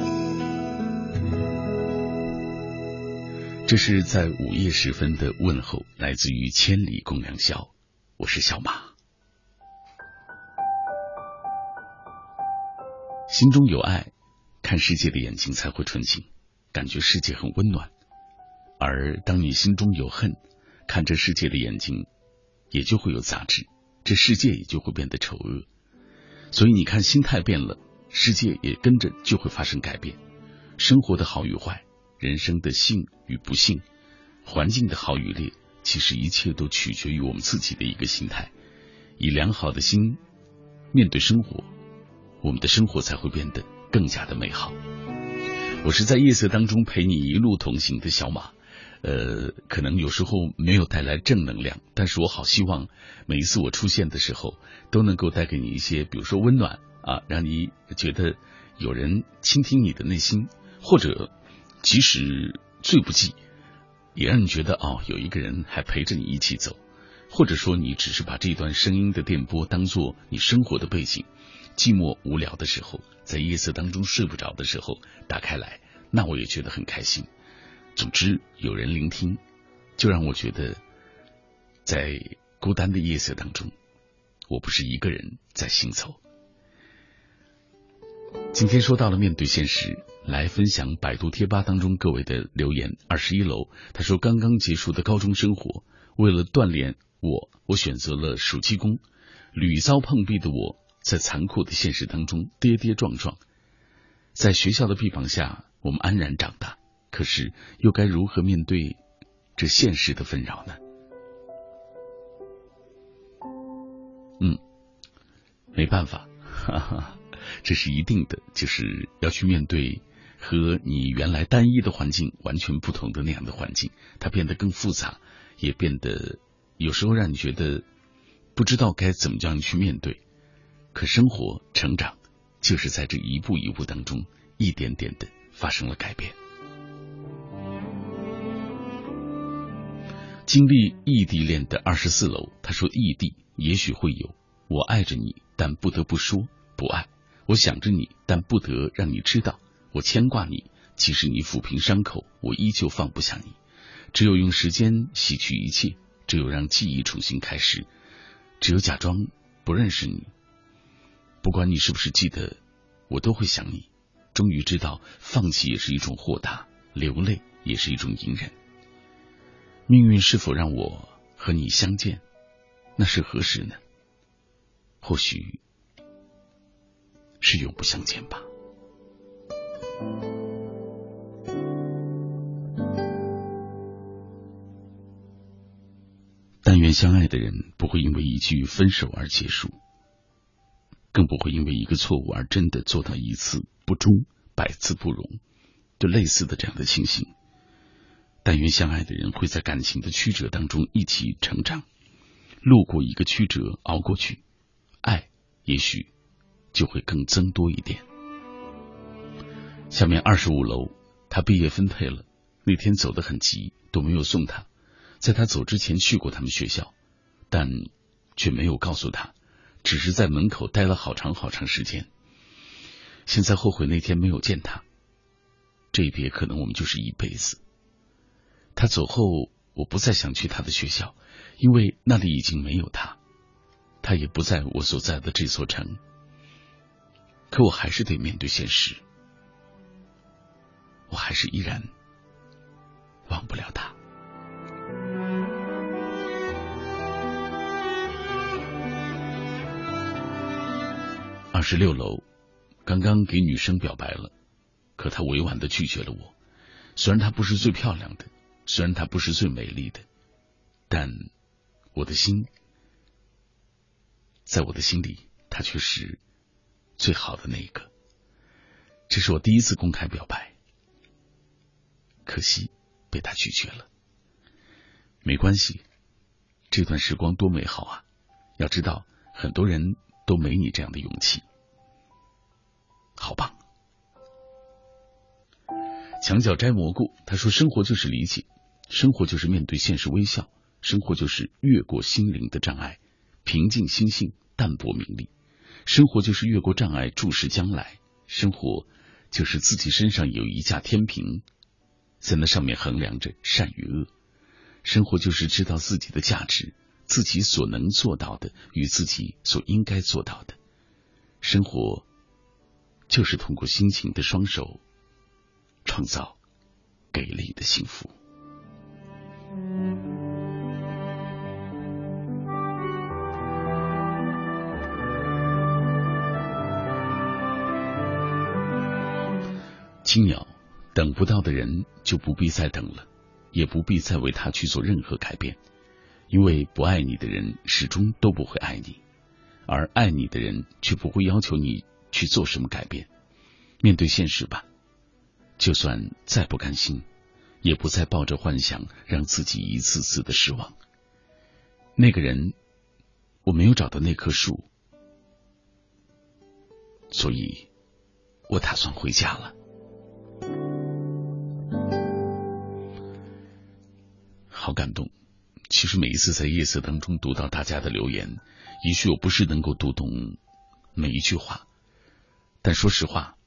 这是在午夜时分的问候，来自于千里共良宵。我是小马，心中有爱。看世界的眼睛才会纯净，感觉世界很温暖；而当你心中有恨，看这世界的眼睛也就会有杂质，这世界也就会变得丑恶。所以你看，心态变了，世界也跟着就会发生改变。生活的好与坏，人生的幸与不幸，环境的好与劣，其实一切都取决于我们自己的一个心态。以良好的心面对生活，我们的生活才会变得。更加的美好。我是在夜色当中陪你一路同行的小马，呃，可能有时候没有带来正能量，但是我好希望每一次我出现的时候，都能够带给你一些，比如说温暖啊，让你觉得有人倾听你的内心，或者即使最不济，也让你觉得哦，有一个人还陪着你一起走，或者说你只是把这段声音的电波当做你生活的背景。寂寞无聊的时候，在夜色当中睡不着的时候，打开来，那我也觉得很开心。总之，有人聆听，就让我觉得，在孤单的夜色当中，我不是一个人在行走。今天说到了面对现实，来分享百度贴吧当中各位的留言。二十一楼，他说刚刚结束的高中生活，为了锻炼我，我选择了暑期工。屡遭碰壁的我，在残酷的现实当中跌跌撞撞。在学校的臂膀下，我们安然长大。可是，又该如何面对这现实的纷扰呢？嗯，没办法，哈哈，这是一定的，就是要去面对和你原来单一的环境完全不同的那样的环境，它变得更复杂，也变得有时候让你觉得不知道该怎么样去面对。可生活成长，就是在这一步一步当中，一点点的发生了改变。经历异地恋的二十四楼，他说：“异地也许会有，我爱着你，但不得不说不爱；我想着你，但不得让你知道我牵挂你。即使你抚平伤口，我依旧放不下你。只有用时间洗去一切，只有让记忆重新开始，只有假装不认识你。不管你是不是记得，我都会想你。终于知道，放弃也是一种豁达，流泪也是一种隐忍。”命运是否让我和你相见？那是何时呢？或许是永不相见吧。但愿相爱的人不会因为一句分手而结束，更不会因为一个错误而真的做到一次不忠，百次不容，就类似的这样的情形。但愿相爱的人会在感情的曲折当中一起成长，路过一个曲折，熬过去，爱也许就会更增多一点。下面二十五楼，他毕业分配了，那天走得很急，都没有送他。在他走之前去过他们学校，但却没有告诉他，只是在门口待了好长好长时间。现在后悔那天没有见他，这一别可能我们就是一辈子。他走后，我不再想去他的学校，因为那里已经没有他，他也不在我所在的这座城。可我还是得面对现实，我还是依然忘不了他。二十六楼，刚刚给女生表白了，可她委婉的拒绝了我。虽然她不是最漂亮的。虽然她不是最美丽的，但我的心，在我的心里，她却是最好的那一个。这是我第一次公开表白，可惜被他拒绝了。没关系，这段时光多美好啊！要知道，很多人都没你这样的勇气，好棒！墙角摘蘑菇，他说：“生活就是理解。”生活就是面对现实微笑，生活就是越过心灵的障碍，平静心性，淡泊名利。生活就是越过障碍，注视将来。生活就是自己身上有一架天平，在那上面衡量着善与恶。生活就是知道自己的价值，自己所能做到的与自己所应该做到的。生活就是通过辛勤的双手，创造给力的幸福。青鸟，等不到的人就不必再等了，也不必再为他去做任何改变，因为不爱你的人始终都不会爱你，而爱你的人却不会要求你去做什么改变。面对现实吧，就算再不甘心。也不再抱着幻想，让自己一次次的失望。那个人，我没有找到那棵树，所以我打算回家了。好感动！其实每一次在夜色当中读到大家的留言，也许我不是能够读懂每一句话，但说实话，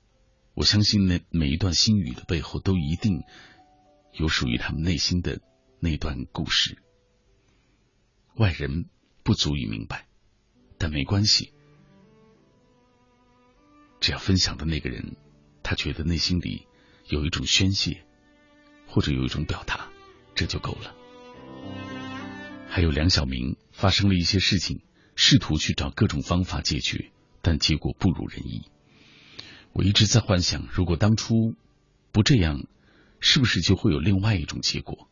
我相信那每一段心语的背后，都一定。有属于他们内心的那段故事，外人不足以明白，但没关系。只要分享的那个人，他觉得内心里有一种宣泄，或者有一种表达，这就够了。还有梁晓明发生了一些事情，试图去找各种方法解决，但结果不如人意。我一直在幻想，如果当初不这样，是不是就会有另外一种结果？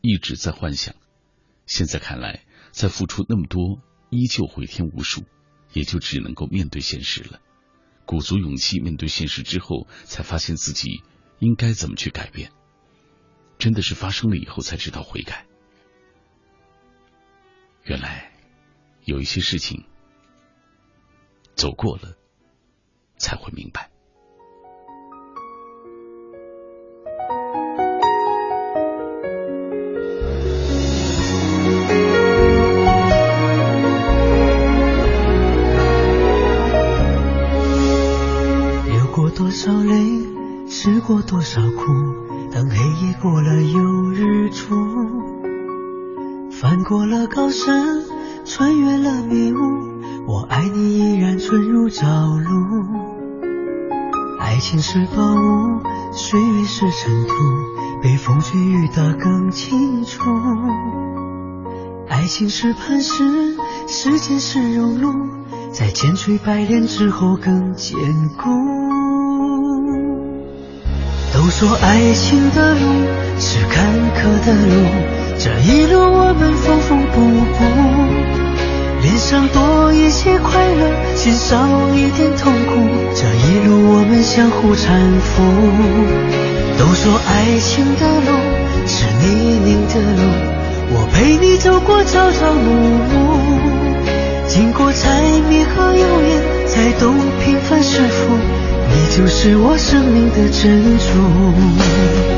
一直在幻想，现在看来，再付出那么多，依旧回天无术，也就只能够面对现实了。鼓足勇气面对现实之后，才发现自己应该怎么去改变。真的是发生了以后才知道悔改。原来有一些事情走过了。才会明白。流过多少泪，吃过多少苦，当黑夜过了又高山，穿越了迷雾，我爱你依然纯如朝露。爱情是宝物，岁月是尘土，被风吹雨打更清楚。爱情是磐石，时间是熔炉，在千锤百炼之后更坚固。都说爱情的路是坎坷的路，这一路我们缝缝补补。脸上多一些快乐，心少一点痛苦。这一路我们相互搀扶。都说爱情的路是泥泞的路，我陪你走过朝朝暮暮。经过柴米和油盐，才懂平凡是福。你就是我生命的珍珠。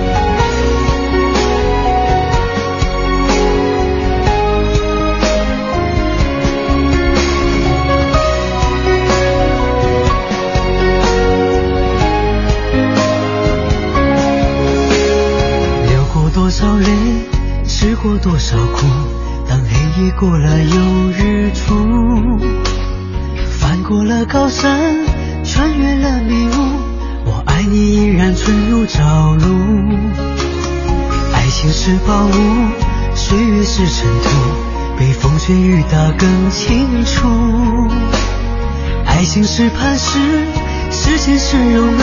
过多少苦，当黑夜过了又日出，翻过了高山，穿越了迷雾，我爱你依然纯如朝露。爱情是宝物，岁月是尘土，被风吹雨打更清楚。爱情是磐石，时间是熔炉，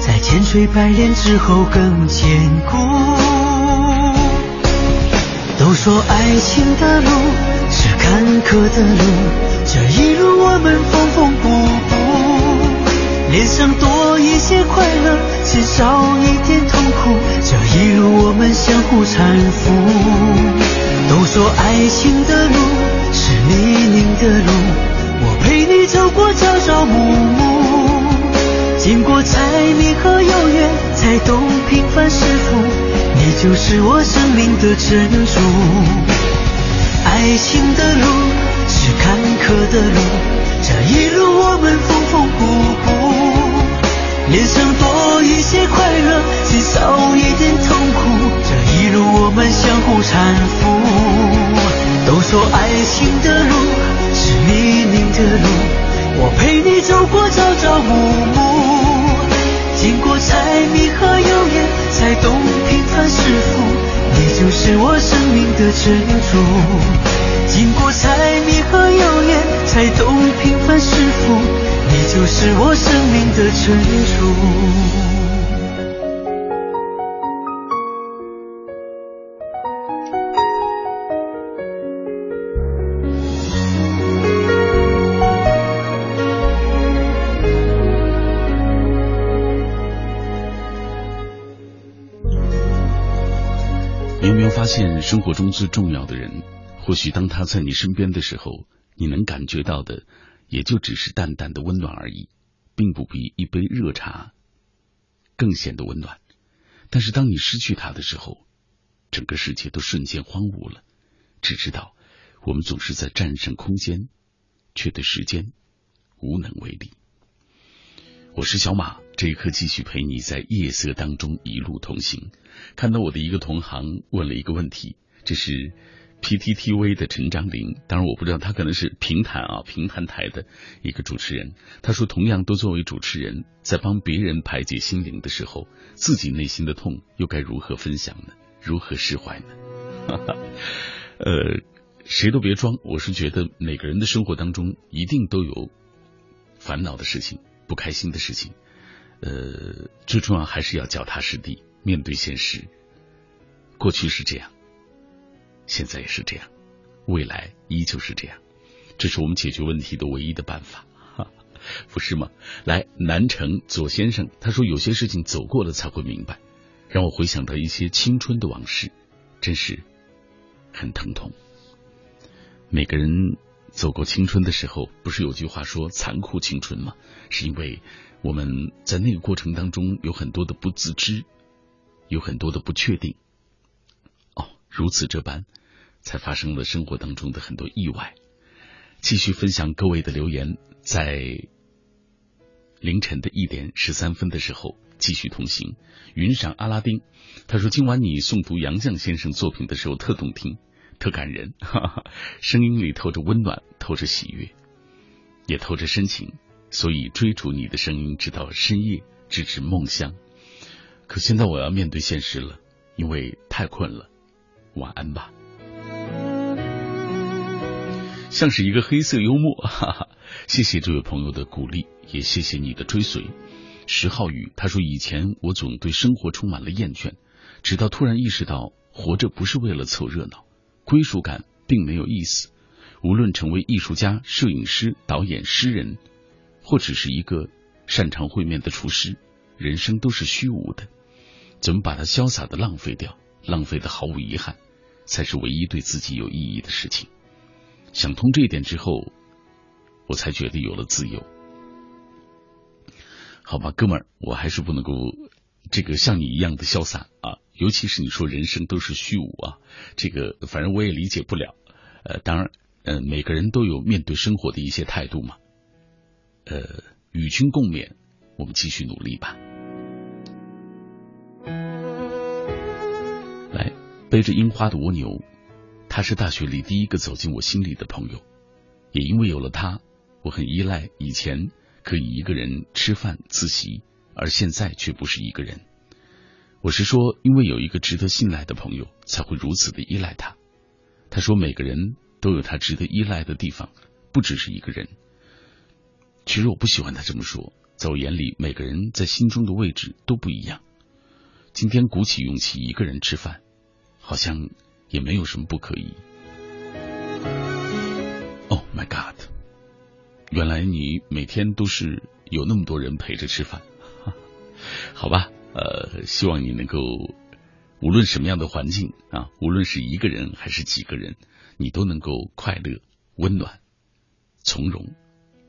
在千锤百炼之后更坚固。都说爱情的路是坎坷的路，这一路我们缝缝补补，脸上多一些快乐，心少一点痛苦，这一路我们相互搀扶。都说爱情的路是泥泞的路，我陪你走过朝朝暮暮，经过柴米和油盐，才懂平凡是福。你就是我生命的珍珠。爱情的路是坎坷的路，这一路我们缝缝补补，脸上多一些快乐，心少一点痛苦。这一路我们相互搀扶。都说爱情的路是泥泞的路，我陪你走过朝朝暮暮，是我生命的珍珠。经过柴米和油盐，才懂平凡是福，你就是我生命的珍珠。发现生活中最重要的人，或许当他在你身边的时候，你能感觉到的也就只是淡淡的温暖而已，并不比一杯热茶更显得温暖。但是当你失去他的时候，整个世界都瞬间荒芜了。只知道我们总是在战胜空间，却对时间无能为力。我是小马，这一刻继续陪你在夜色当中一路同行。看到我的一个同行问了一个问题，这是 PTTV 的陈章林，当然我不知道他可能是平潭啊平潭台的一个主持人。他说，同样都作为主持人，在帮别人排解心灵的时候，自己内心的痛又该如何分享呢？如何释怀呢？哈哈，呃，谁都别装。我是觉得每个人的生活当中一定都有烦恼的事情、不开心的事情。呃，最重要还是要脚踏实地，面对现实。过去是这样。现在也是这样，未来依旧是这样，这是我们解决问题的唯一的办法，不是吗？来，南城左先生他说，有些事情走过了才会明白，让我回想到一些青春的往事，真是很疼痛。每个人走过青春的时候，不是有句话说残酷青春吗？是因为我们在那个过程当中有很多的不自知，有很多的不确定。哦，如此这般。才发生了生活当中的很多意外。继续分享各位的留言，在凌晨的一点十三分的时候继续同行。云上阿拉丁他说：“今晚你诵读杨绛先生作品的时候特动听，特感人，哈哈，声音里透着温暖，透着喜悦，也透着深情。所以追逐你的声音，直到深夜，直至梦乡。可现在我要面对现实了，因为太困了。晚安吧。”像是一个黑色幽默，哈哈！谢谢这位朋友的鼓励，也谢谢你的追随。石浩宇他说：“以前我总对生活充满了厌倦，直到突然意识到，活着不是为了凑热闹，归属感并没有意思。无论成为艺术家、摄影师、导演、诗人，或只是一个擅长烩面的厨师，人生都是虚无的。怎么把它潇洒的浪费掉，浪费的毫无遗憾，才是唯一对自己有意义的事情。”想通这一点之后，我才觉得有了自由。好吧，哥们儿，我还是不能够这个像你一样的潇洒啊！尤其是你说人生都是虚无啊，这个反正我也理解不了。呃，当然，呃，每个人都有面对生活的一些态度嘛。呃，与君共勉，我们继续努力吧。来，背着樱花的蜗牛。他是大学里第一个走进我心里的朋友，也因为有了他，我很依赖以前可以一个人吃饭自习，而现在却不是一个人。我是说，因为有一个值得信赖的朋友，才会如此的依赖他。他说，每个人都有他值得依赖的地方，不只是一个人。其实我不喜欢他这么说，在我眼里，每个人在心中的位置都不一样。今天鼓起勇气一个人吃饭，好像。也没有什么不可以。Oh my God！原来你每天都是有那么多人陪着吃饭，好吧？呃，希望你能够无论什么样的环境啊，无论是一个人还是几个人，你都能够快乐、温暖、从容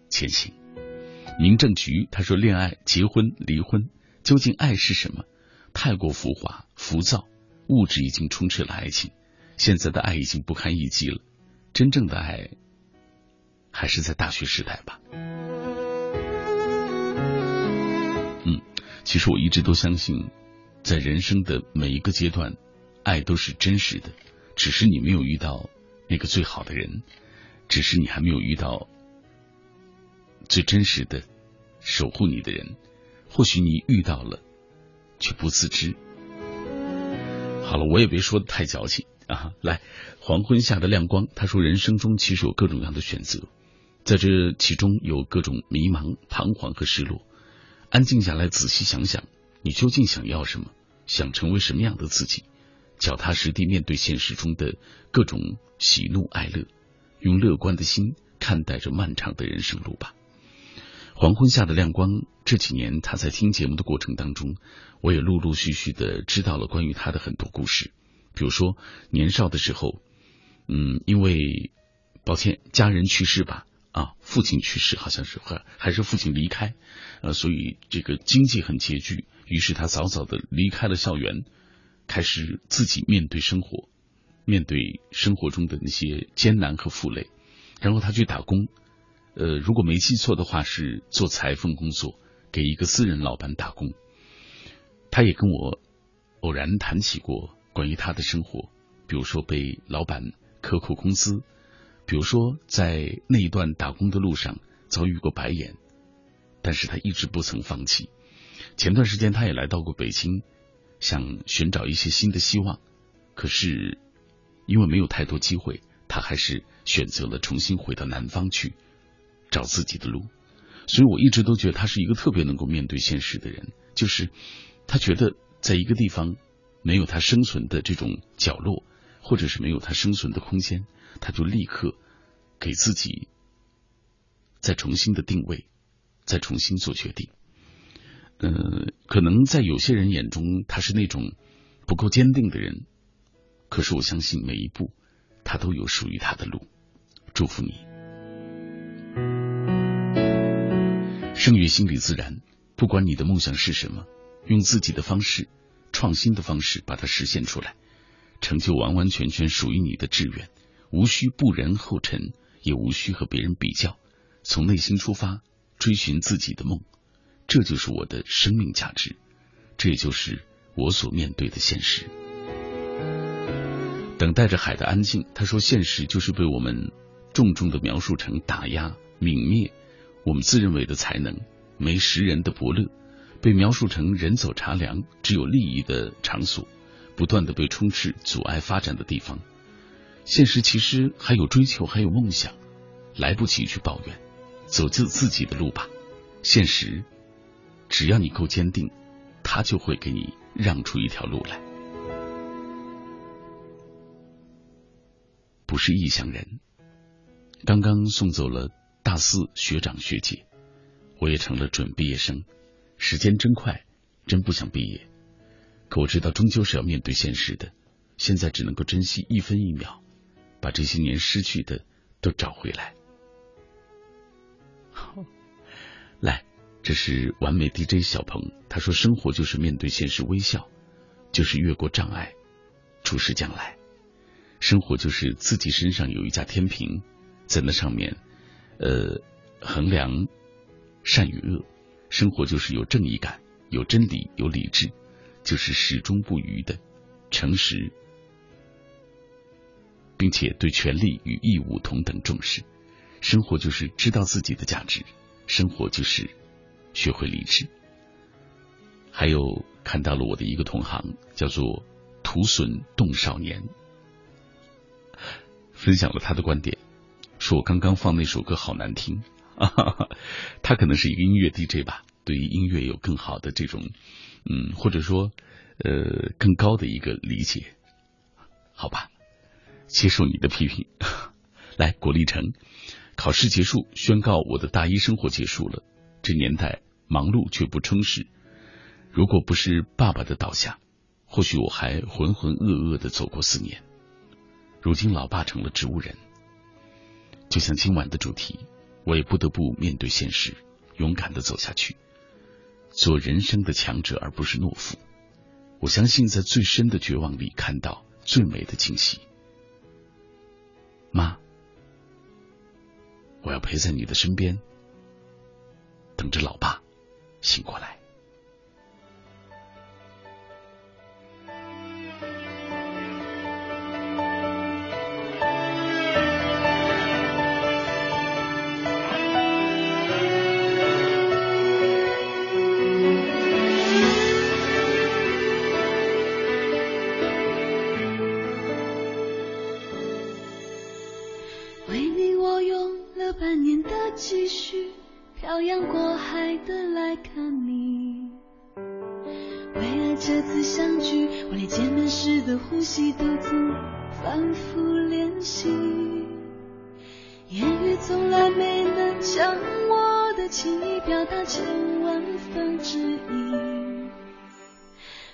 前行。民政局他说：“恋爱、结婚、离婚，究竟爱是什么？太过浮华、浮躁，物质已经充斥了爱情。”现在的爱已经不堪一击了，真正的爱还是在大学时代吧。嗯，其实我一直都相信，在人生的每一个阶段，爱都是真实的，只是你没有遇到那个最好的人，只是你还没有遇到最真实的守护你的人，或许你遇到了，却不自知。好了，我也别说的太矫情。啊，来，黄昏下的亮光。他说，人生中其实有各种各样的选择，在这其中有各种迷茫、彷徨和失落。安静下来，仔细想想，你究竟想要什么？想成为什么样的自己？脚踏实地面对现实中的各种喜怒哀乐，用乐观的心看待着漫长的人生路吧。黄昏下的亮光，这几年他在听节目的过程当中，我也陆陆续续的知道了关于他的很多故事。比如说，年少的时候，嗯，因为抱歉，家人去世吧，啊，父亲去世，好像是还还是父亲离开，呃，所以这个经济很拮据，于是他早早的离开了校园，开始自己面对生活，面对生活中的那些艰难和负累，然后他去打工，呃，如果没记错的话，是做裁缝工作，给一个私人老板打工，他也跟我偶然谈起过。关于他的生活，比如说被老板克扣工资，比如说在那一段打工的路上遭遇过白眼，但是他一直不曾放弃。前段时间他也来到过北京，想寻找一些新的希望，可是因为没有太多机会，他还是选择了重新回到南方去找自己的路。所以我一直都觉得他是一个特别能够面对现实的人，就是他觉得在一个地方没有他生存的这种角落，或者是没有他生存的空间，他就立刻给自己再重新的定位，再重新做决定。呃，可能在有些人眼中他是那种不够坚定的人，可是我相信每一步他都有属于他的路。祝福你。生于心理自然，不管你的梦想是什么，用自己的方式、创新的方式把它实现出来，成就完完全全属于你的志愿，无需步人后尘，也无需和别人比较，从内心出发，追寻自己的梦，这就是我的生命价值，这也就是我所面对的现实。等待着海的安静，他说：“现实就是被我们重重的描述成打压、泯灭。”我们自认为的才能，没识人的伯乐，被描述成人走茶凉、只有利益的场所，不断的被充斥、阻碍发展的地方。现实其实还有追求，还有梦想，来不及去抱怨，走自自己的路吧。现实，只要你够坚定，他就会给你让出一条路来。不是异乡人，刚刚送走了。大四学长学姐，我也成了准毕业生。时间真快，真不想毕业。可我知道，终究是要面对现实的。现在只能够珍惜一分一秒，把这些年失去的都找回来。来，这是完美 DJ 小鹏，他说：“生活就是面对现实微笑，就是越过障碍，注视将来。生活就是自己身上有一架天平，在那上面。”呃，衡量善与恶，生活就是有正义感、有真理、有理智，就是始终不渝的诚实，并且对权利与义务同等重视。生活就是知道自己的价值，生活就是学会理智。还有看到了我的一个同行，叫做土笋冻少年，分享了他的观点。说我刚刚放那首歌好难听，他可能是一个音乐 DJ 吧，对于音乐有更好的这种，嗯，或者说呃更高的一个理解，好吧，接受你的批评。来，郭立成，考试结束，宣告我的大一生活结束了。这年代忙碌却不充实，如果不是爸爸的倒下，或许我还浑浑噩噩的走过四年。如今老爸成了植物人。就像今晚的主题，我也不得不面对现实，勇敢的走下去，做人生的强者，而不是懦夫。我相信，在最深的绝望里，看到最美的惊喜。妈，我要陪在你的身边，等着老爸醒过来。自己独自反复练习言语从来没能将我的情意表达千万分之一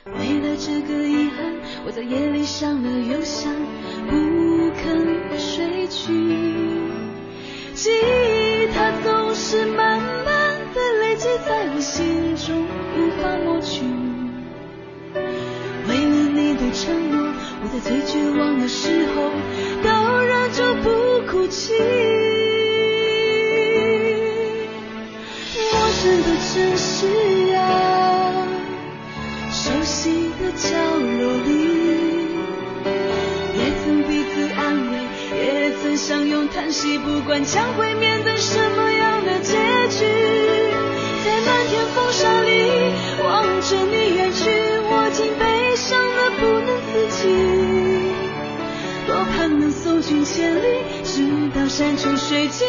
为了这个遗憾我在夜里想了又想不肯睡去在最绝望的时候都忍住不哭泣陌生的城市啊熟悉的角落里也曾彼此安慰也曾相拥叹息不管将会面对什么样的结局。在漫天风沙里望着你远去我竟悲送君千里，直到山穷水尽，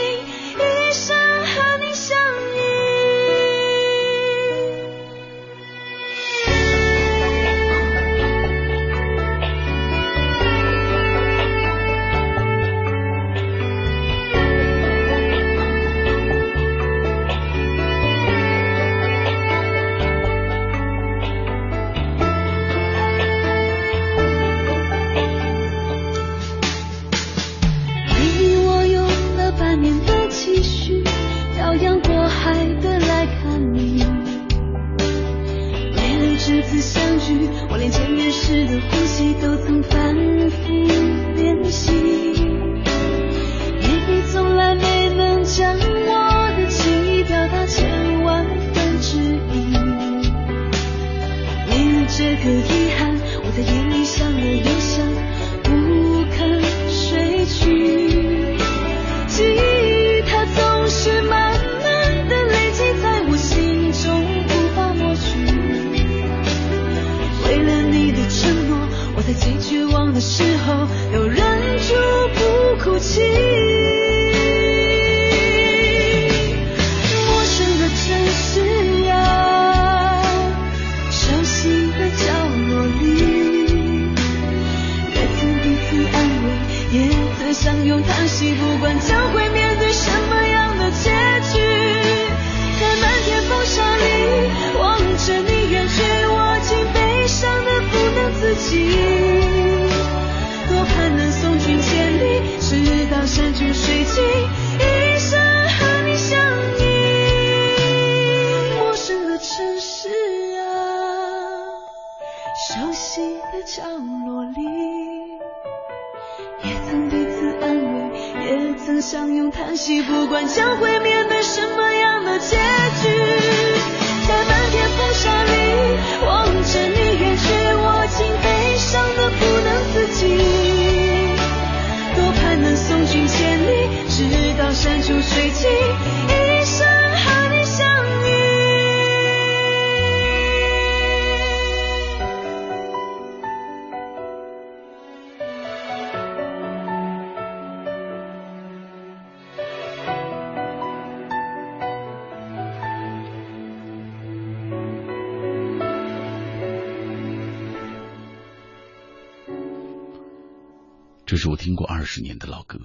十年的老歌，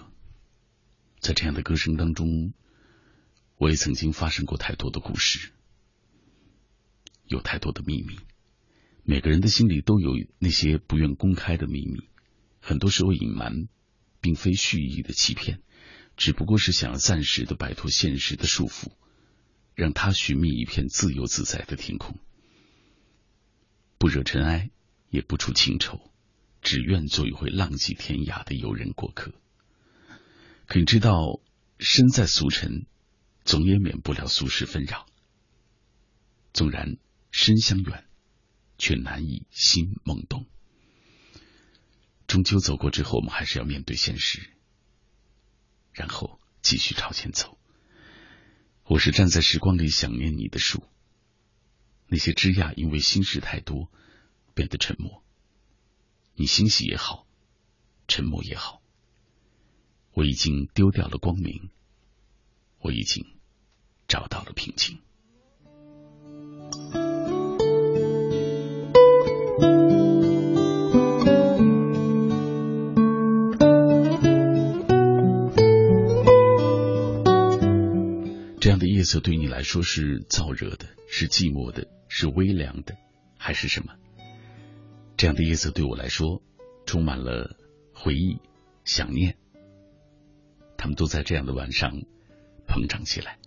在这样的歌声当中，我也曾经发生过太多的故事，有太多的秘密。每个人的心里都有那些不愿公开的秘密，很多时候隐瞒，并非蓄意的欺骗，只不过是想要暂时的摆脱现实的束缚，让他寻觅一片自由自在的天空，不惹尘埃，也不出情愁。只愿做一回浪迹天涯的游人过客。可你知道，身在俗尘，总也免不了俗世纷扰。纵然身相远，却难以心梦动。终究走过之后，我们还是要面对现实，然后继续朝前走。我是站在时光里想念你的树。那些枝桠因为心事太多，变得沉默。你欣喜也好，沉默也好，我已经丢掉了光明，我已经找到了平静。这样的夜色对你来说是燥热的，是寂寞的，是微凉的，还是什么？这样的夜色对我来说充满了回忆、想念，他们都在这样的晚上膨胀起来。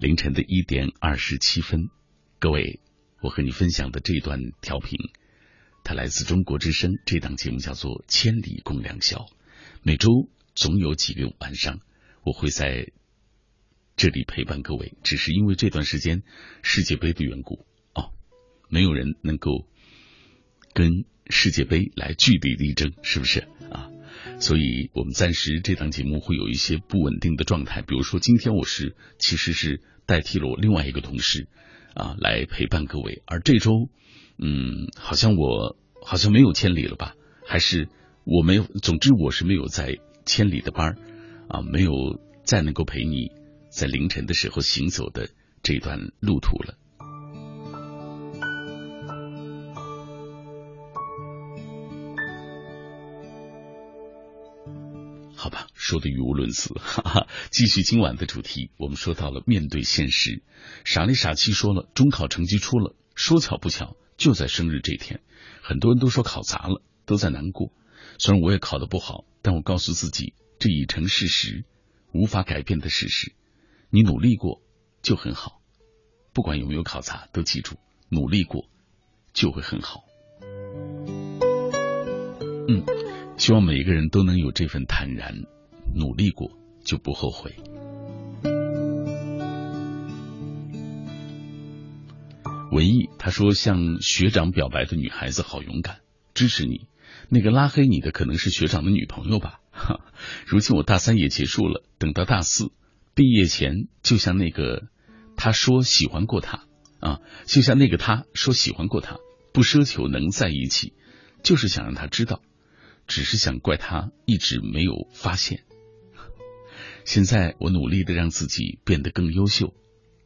凌晨的一点二十七分，各位，我和你分享的这段调频，它来自中国之声，这档节目叫做《千里共良宵》，每周总有几个晚上，我会在这里陪伴各位，只是因为这段时间世界杯的缘故。没有人能够跟世界杯来据理力争，是不是啊？所以我们暂时这档节目会有一些不稳定的状态。比如说今天我是其实是代替了我另外一个同事啊来陪伴各位，而这周嗯好像我好像没有千里了吧？还是我没有？总之我是没有在千里的班儿啊，没有再能够陪你在凌晨的时候行走的这段路途了。说的语无伦次。哈哈，继续今晚的主题，我们说到了面对现实，傻里傻气说了，中考成绩出了，说巧不巧就在生日这天，很多人都说考砸了，都在难过。虽然我也考得不好，但我告诉自己，这已成事实，无法改变的事实。你努力过就很好，不管有没有考砸，都记住，努力过就会很好。嗯。希望每一个人都能有这份坦然，努力过就不后悔。文艺他说：“向学长表白的女孩子好勇敢，支持你。那个拉黑你的可能是学长的女朋友吧？哈，如今我大三也结束了，等到大四毕业前，就像那个他说喜欢过他啊，就像那个他说喜欢过他，不奢求能在一起，就是想让他知道。”只是想怪他一直没有发现。现在我努力的让自己变得更优秀，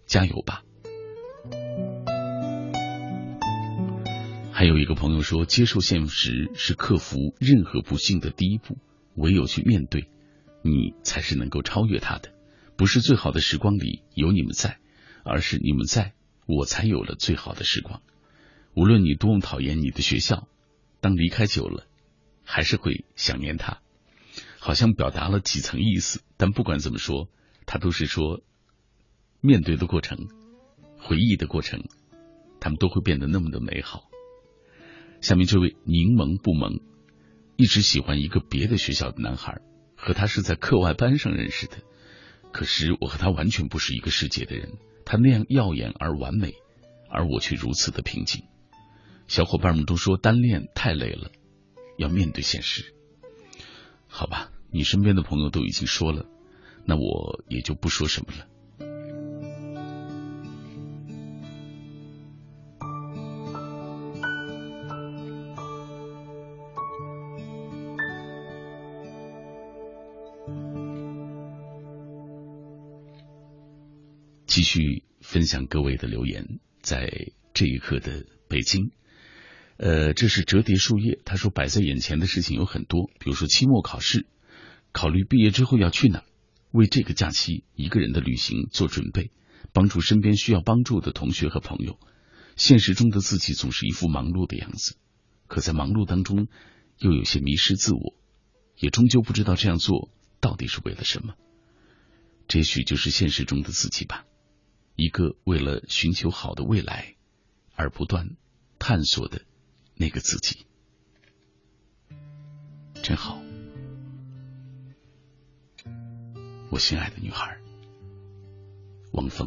加油吧！还有一个朋友说，接受现实是克服任何不幸的第一步，唯有去面对，你才是能够超越他的。不是最好的时光里有你们在，而是你们在我才有了最好的时光。无论你多么讨厌你的学校，当离开久了。还是会想念他，好像表达了几层意思。但不管怎么说，他都是说，面对的过程，回忆的过程，他们都会变得那么的美好。下面这位柠檬不萌，一直喜欢一个别的学校的男孩，和他是在课外班上认识的。可是我和他完全不是一个世界的人，他那样耀眼而完美，而我却如此的平静。小伙伴们都说单恋太累了。要面对现实，好吧？你身边的朋友都已经说了，那我也就不说什么了。继续分享各位的留言，在这一刻的北京。呃，这是折叠树叶。他说，摆在眼前的事情有很多，比如说期末考试，考虑毕业之后要去哪，为这个假期一个人的旅行做准备，帮助身边需要帮助的同学和朋友。现实中的自己总是一副忙碌的样子，可在忙碌当中又有些迷失自我，也终究不知道这样做到底是为了什么。这许就是现实中的自己吧，一个为了寻求好的未来而不断探索的。那个自己真好，我心爱的女孩，王峰。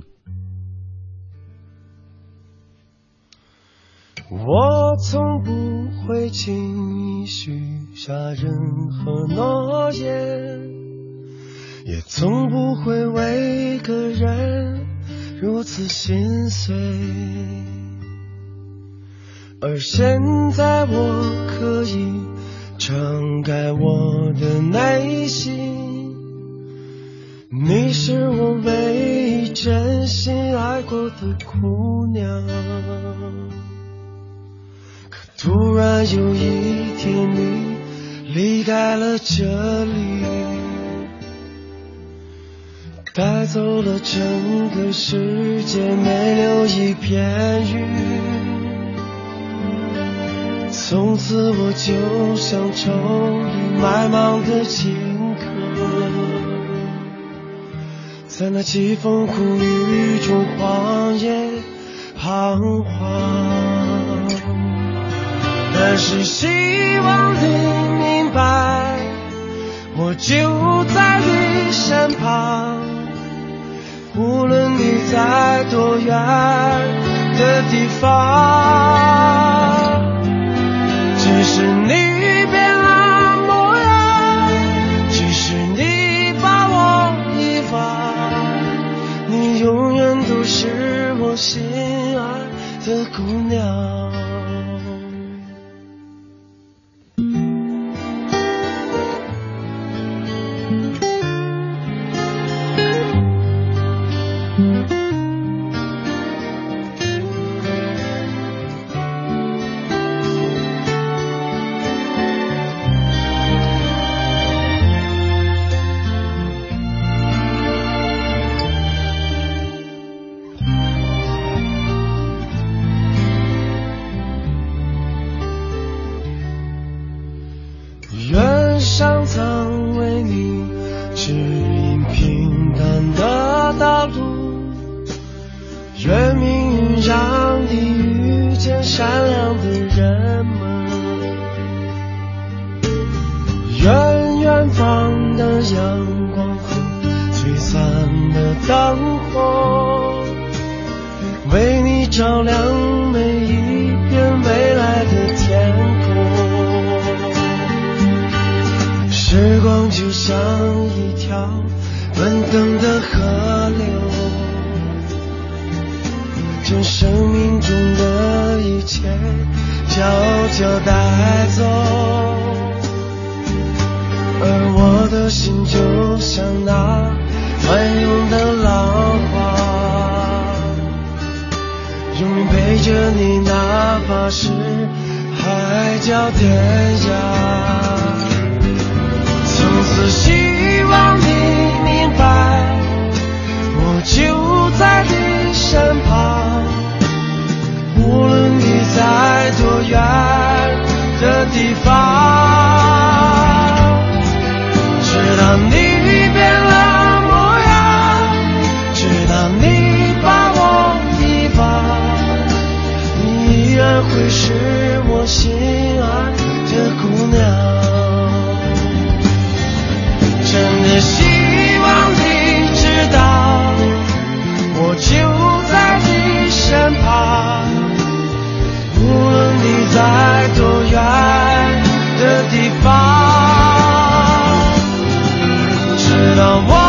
我从不会轻易许下任何诺言，也从不会为一个人如此心碎。而现在我可以敞开我的内心，你是我唯一真心爱过的姑娘。可突然有一天你离开了这里，带走了整个世界，没留一片云。从此我就像城里卖忙的荆轲，在那凄风苦雨中荒野彷徨。但是希望你明白，我就在你身旁，无论你在多远的地方。是你变了模样只是你把我遗忘你永远都是我心爱的姑娘。方的阳光和璀璨的灯火，为你照亮每一片未来的天空。时光就像一条奔腾的河流，将生命中的一切悄悄带走。而我的心就像那翻涌的浪花永远陪着你哪怕是海角天涯从此希望你明白我就在你身旁无论你在多远的地方。当你变了模样直到你把我遗忘你依然会是我心爱的姑娘。真的希望你知道我就在你身旁无论你在多远的地方。I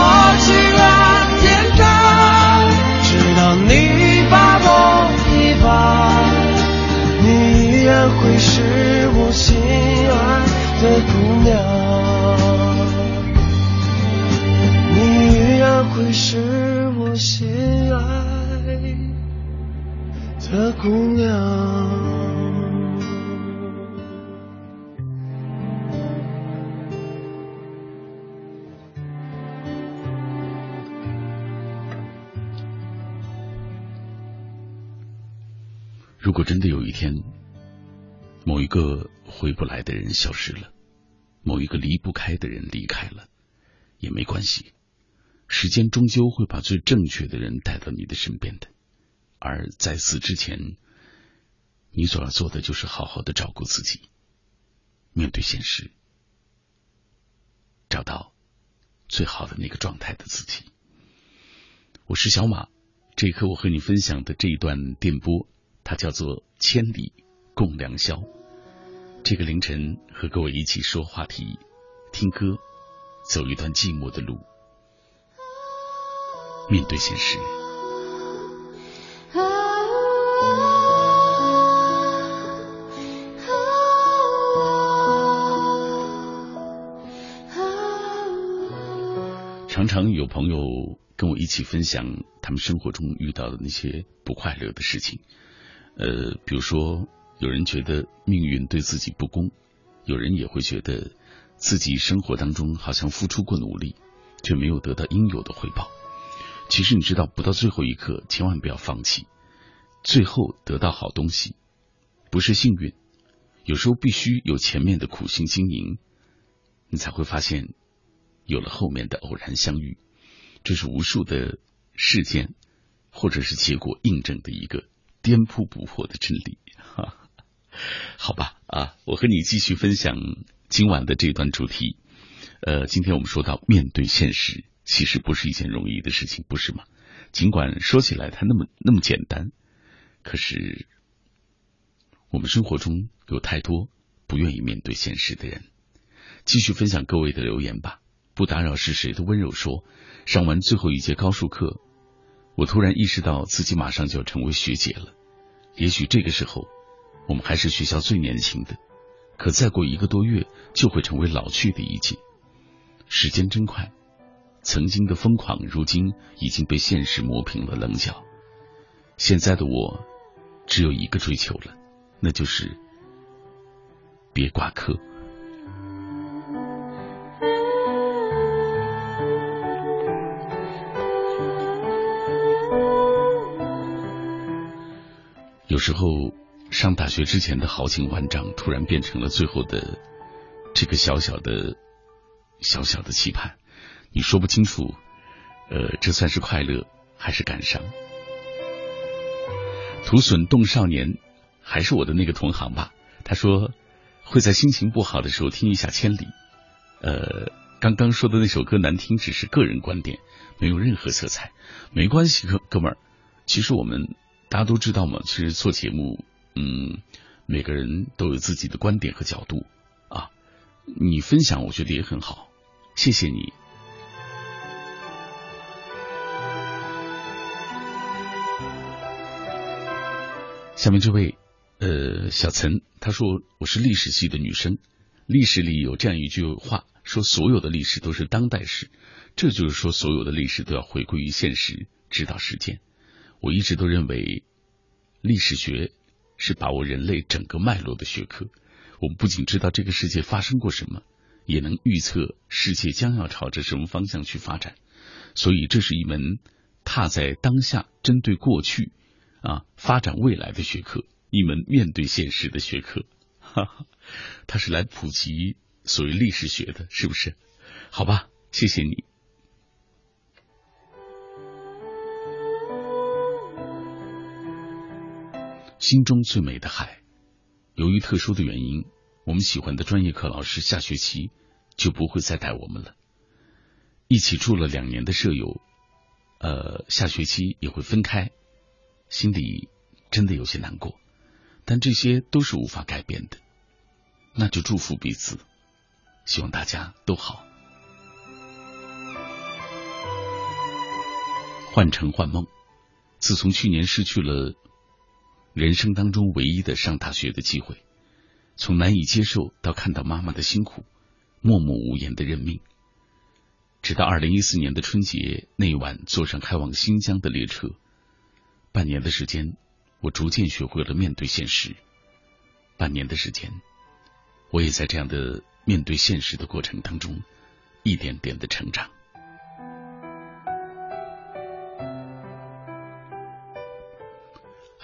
如果真的有一天，某一个回不来的人消失了，某一个离不开的人离开了，也没关系。时间终究会把最正确的人带到你的身边的。而在死之前，你所要做的就是好好的照顾自己，面对现实，找到最好的那个状态的自己。我是小马，这一刻我和你分享的这一段电波。它叫做千里共良宵。这个凌晨和各位一起说话题、听歌、走一段寂寞的路，面对现实。常常有朋友跟我一起分享他们生活中遇到的那些不快乐的事情。呃，比如说，有人觉得命运对自己不公，有人也会觉得自己生活当中好像付出过努力，却没有得到应有的回报。其实你知道，不到最后一刻，千万不要放弃。最后得到好东西，不是幸运，有时候必须有前面的苦心经营，你才会发现有了后面的偶然相遇。这是无数的事件或者是结果印证的一个。颠扑不破的真理，哈，好吧啊，我和你继续分享今晚的这段主题。呃，今天我们说到面对现实，其实不是一件容易的事情，不是吗？尽管说起来它那么那么简单，可是我们生活中有太多不愿意面对现实的人。继续分享各位的留言吧，不打扰是谁的温柔说，上完最后一节高数课。我突然意识到自己马上就要成为学姐了，也许这个时候，我们还是学校最年轻的，可再过一个多月，就会成为老去的一届。时间真快，曾经的疯狂，如今已经被现实磨平了棱角。现在的我，只有一个追求了，那就是别挂科。有时候上大学之前的豪情万丈，突然变成了最后的这个小小的、小小的期盼，你说不清楚，呃，这算是快乐还是感伤？土笋冻少年还是我的那个同行吧？他说会在心情不好的时候听一下《千里》。呃，刚刚说的那首歌难听，只是个人观点，没有任何色彩，没关系，哥哥们儿，其实我们。大家都知道嘛，其实做节目，嗯，每个人都有自己的观点和角度啊。你分享，我觉得也很好，谢谢你。下面这位，呃，小陈，他说我是历史系的女生，历史里有这样一句话，说所有的历史都是当代史，这就是说所有的历史都要回归于现实，指导实践。我一直都认为，历史学是把握人类整个脉络的学科。我们不仅知道这个世界发生过什么，也能预测世界将要朝着什么方向去发展。所以，这是一门踏在当下、针对过去啊发展未来的学科，一门面对现实的学科。哈哈，他是来普及所谓历史学的，是不是？好吧，谢谢你。心中最美的海。由于特殊的原因，我们喜欢的专业课老师下学期就不会再带我们了。一起住了两年的舍友，呃，下学期也会分开，心里真的有些难过。但这些都是无法改变的，那就祝福彼此，希望大家都好。换乘换梦，自从去年失去了。人生当中唯一的上大学的机会，从难以接受到看到妈妈的辛苦，默默无言的认命，直到二零一四年的春节那一晚，坐上开往新疆的列车，半年的时间，我逐渐学会了面对现实。半年的时间，我也在这样的面对现实的过程当中，一点点的成长。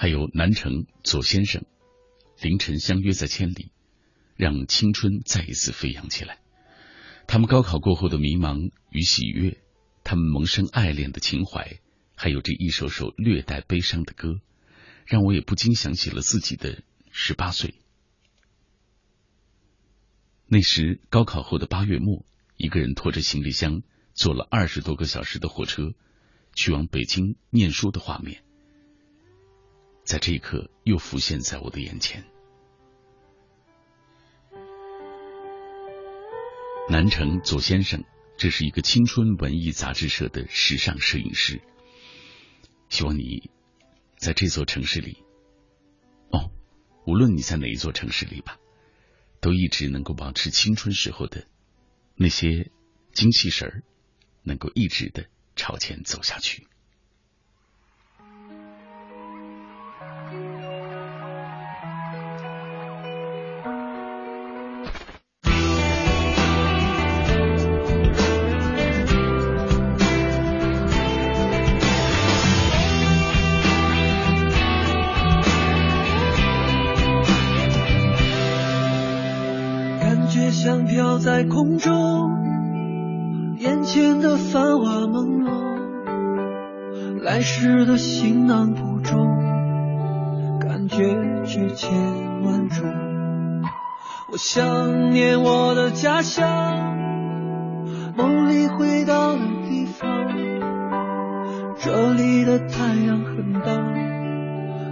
还有南城左先生，凌晨相约在千里，让青春再一次飞扬起来。他们高考过后的迷茫与喜悦，他们萌生爱恋的情怀，还有这一首首略带悲伤的歌，让我也不禁想起了自己的十八岁。那时高考后的八月末，一个人拖着行李箱，坐了二十多个小时的火车，去往北京念书的画面。在这一刻，又浮现在我的眼前。南城左先生，这是一个青春文艺杂志社的时尚摄影师。希望你在这座城市里，哦，无论你在哪一座城市里吧，都一直能够保持青春时候的那些精气神儿，能够一直的朝前走下去。在空中，眼前的繁华朦胧，来时的行囊不重，感觉却千万种。我想念我的家乡，梦里回到的地方，这里的太阳很大，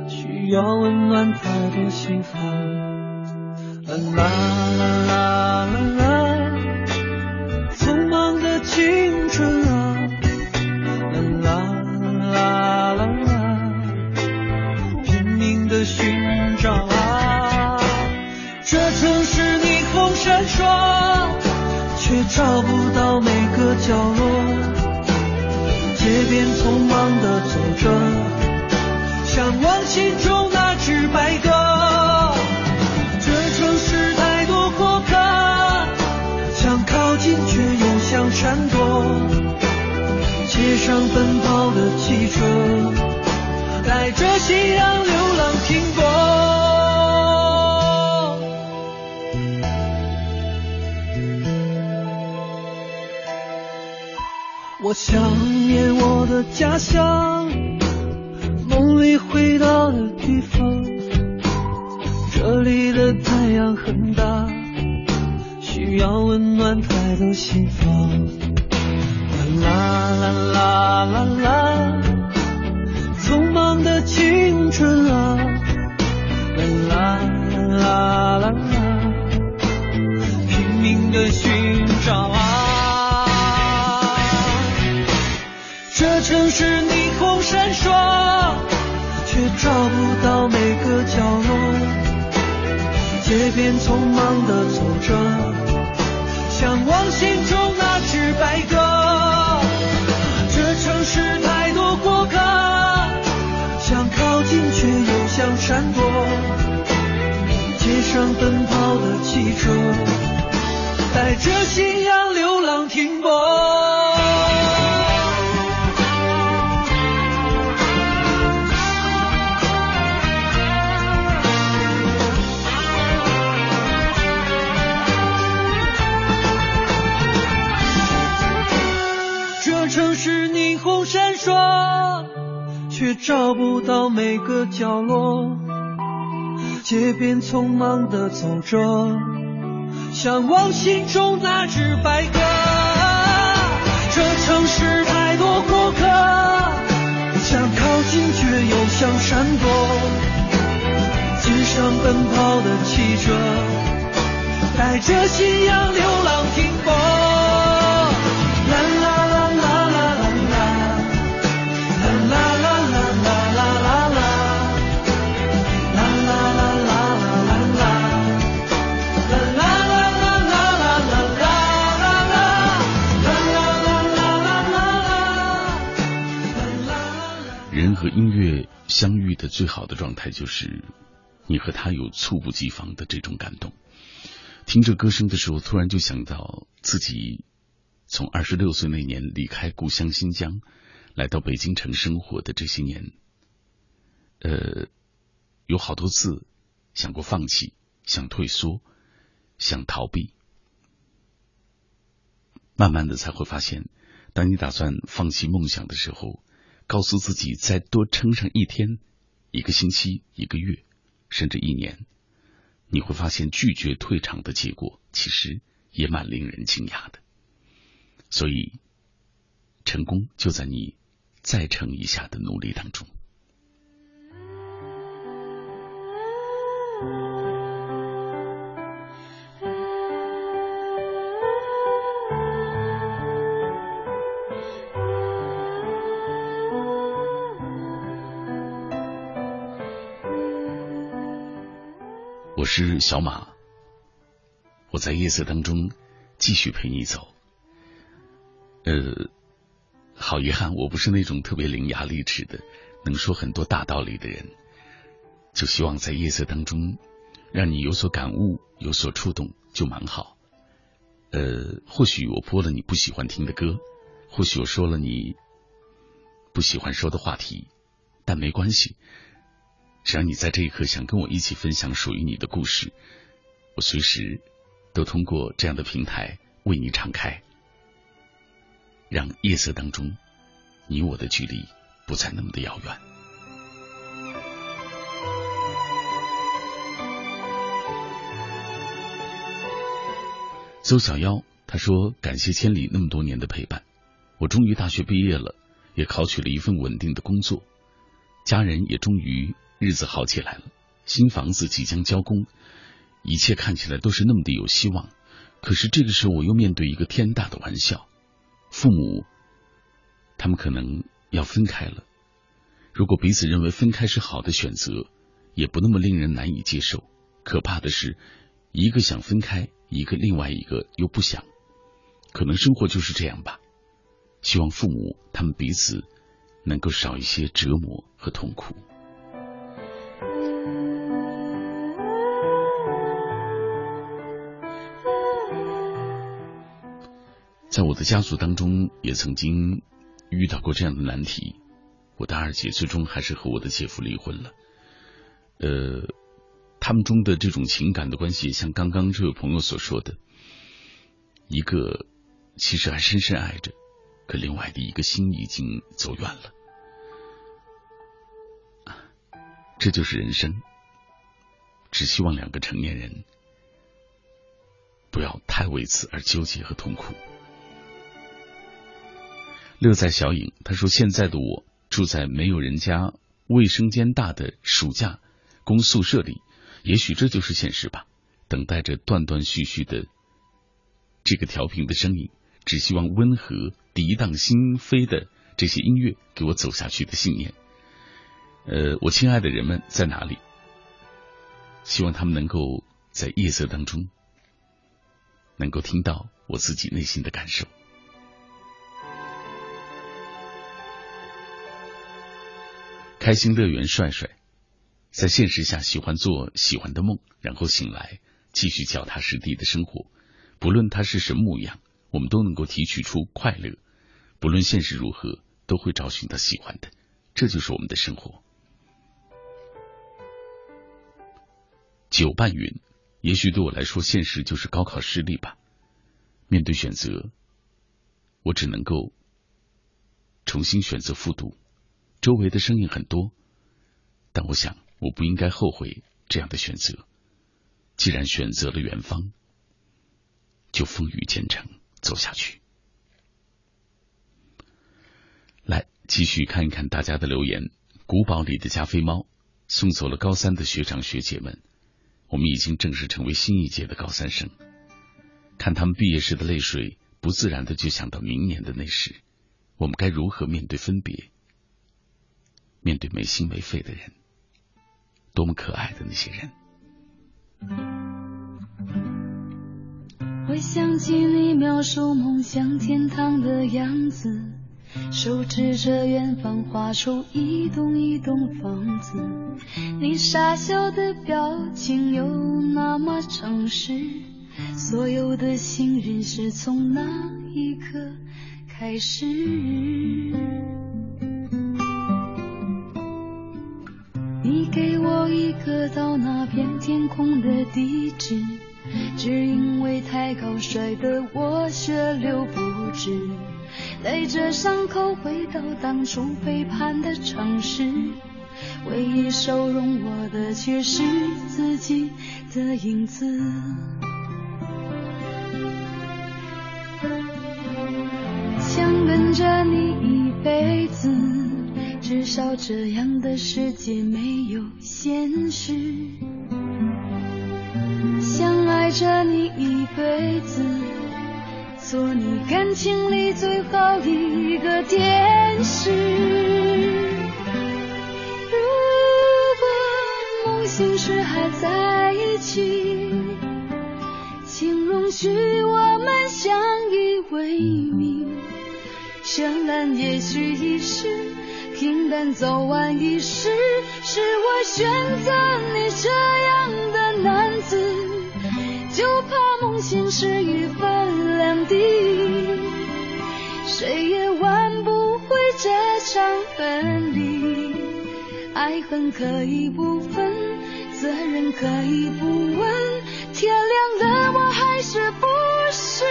需要温暖太多心房。啦啦啦啦青春啊，啦啦啦啦啦，拼命的寻找啊，这城市霓虹闪烁，却找不到每个角落。街边匆忙的走着，向往心中那只白鸽。上奔跑的汽车，带着信仰流浪停泊。我想念我的家乡，梦里回到的地方。这里的太阳很大，需要温暖太多心房。啦啦啦啦啦，匆忙的青春啊，啦啦啦啦啦，拼命的寻找啊。这城市霓虹闪烁，却找不到每个角落。街边匆忙的走着，向往心中那只白鸽。是太多过客，想靠近却又想闪躲。街上奔跑的汽车，带着信仰流浪停泊。虹闪烁，却找不到每个角落。街边匆忙的走着，向往心中那只白鸽。这城市太多过客，想靠近却又想闪躲。街上奔跑的汽车，带着信仰流浪和音乐相遇的最好的状态，就是你和他有猝不及防的这种感动。听着歌声的时候，突然就想到自己从二十六岁那年离开故乡新疆，来到北京城生活的这些年，呃，有好多次想过放弃，想退缩，想逃避，慢慢的才会发现，当你打算放弃梦想的时候。告诉自己再多撑上一天、一个星期、一个月，甚至一年，你会发现拒绝退场的结果其实也蛮令人惊讶的。所以，成功就在你再撑一下的努力当中。是小马，我在夜色当中继续陪你走。呃，好遗憾，我不是那种特别伶牙俐齿的、能说很多大道理的人。就希望在夜色当中，让你有所感悟、有所触动，就蛮好。呃，或许我播了你不喜欢听的歌，或许我说了你不喜欢说的话题，但没关系。只要你在这一刻想跟我一起分享属于你的故事，我随时都通过这样的平台为你敞开，让夜色当中你我的距离不再那么的遥远。邹小妖他说：“感谢千里那么多年的陪伴，我终于大学毕业了，也考取了一份稳定的工作，家人也终于。”日子好起来了，新房子即将交工，一切看起来都是那么的有希望。可是这个时候，我又面对一个天大的玩笑：父母，他们可能要分开了。如果彼此认为分开是好的选择，也不那么令人难以接受。可怕的是，一个想分开，一个另外一个又不想。可能生活就是这样吧。希望父母他们彼此能够少一些折磨和痛苦。在我的家族当中，也曾经遇到过这样的难题。我的二姐最终还是和我的姐夫离婚了。呃，他们中的这种情感的关系，像刚刚这位朋友所说的，一个其实还深深爱着，可另外的一个心已经走远了。这就是人生。只希望两个成年人不要太为此而纠结和痛苦。乐在小影，他说：“现在的我住在没有人家卫生间大的暑假公宿舍里，也许这就是现实吧。等待着断断续续的这个调频的声音，只希望温和涤荡心扉的这些音乐给我走下去的信念。呃，我亲爱的人们在哪里？希望他们能够在夜色当中能够听到我自己内心的感受。”开心乐园帅帅，在现实下喜欢做喜欢的梦，然后醒来继续脚踏实地的生活。不论它是什么模样，我们都能够提取出快乐。不论现实如何，都会找寻到喜欢的，这就是我们的生活。九半云，也许对我来说，现实就是高考失利吧。面对选择，我只能够重新选择复读。周围的声音很多，但我想我不应该后悔这样的选择。既然选择了远方，就风雨兼程走下去。来，继续看一看大家的留言。古堡里的加菲猫送走了高三的学长学姐们，我们已经正式成为新一届的高三生。看他们毕业时的泪水，不自然的就想到明年的那时，我们该如何面对分别？面对没心没肺的人，多么可爱的那些人。会想起你描述梦想天堂的样子，手指着远方画出一栋一栋房子，你傻笑的表情又那么诚实，所有的信任是从那一刻开始。你给我一个到那片天空的地址，只因为太高摔得我血流不止，带着伤口回到当初背叛的城市，唯一收容我的却是自己的影子，想跟着你一辈子。至少这样的世界没有现实，想爱着你一辈子，做你感情里最后一个天使。如果梦醒时还在一起，请容许我们相依为命，绚烂也许一时。平淡走完一世，是我选择你这样的男子，就怕梦醒时一分两地，谁也挽不回这场分离。爱恨可以不分，责任可以不问，天亮了我还是不是？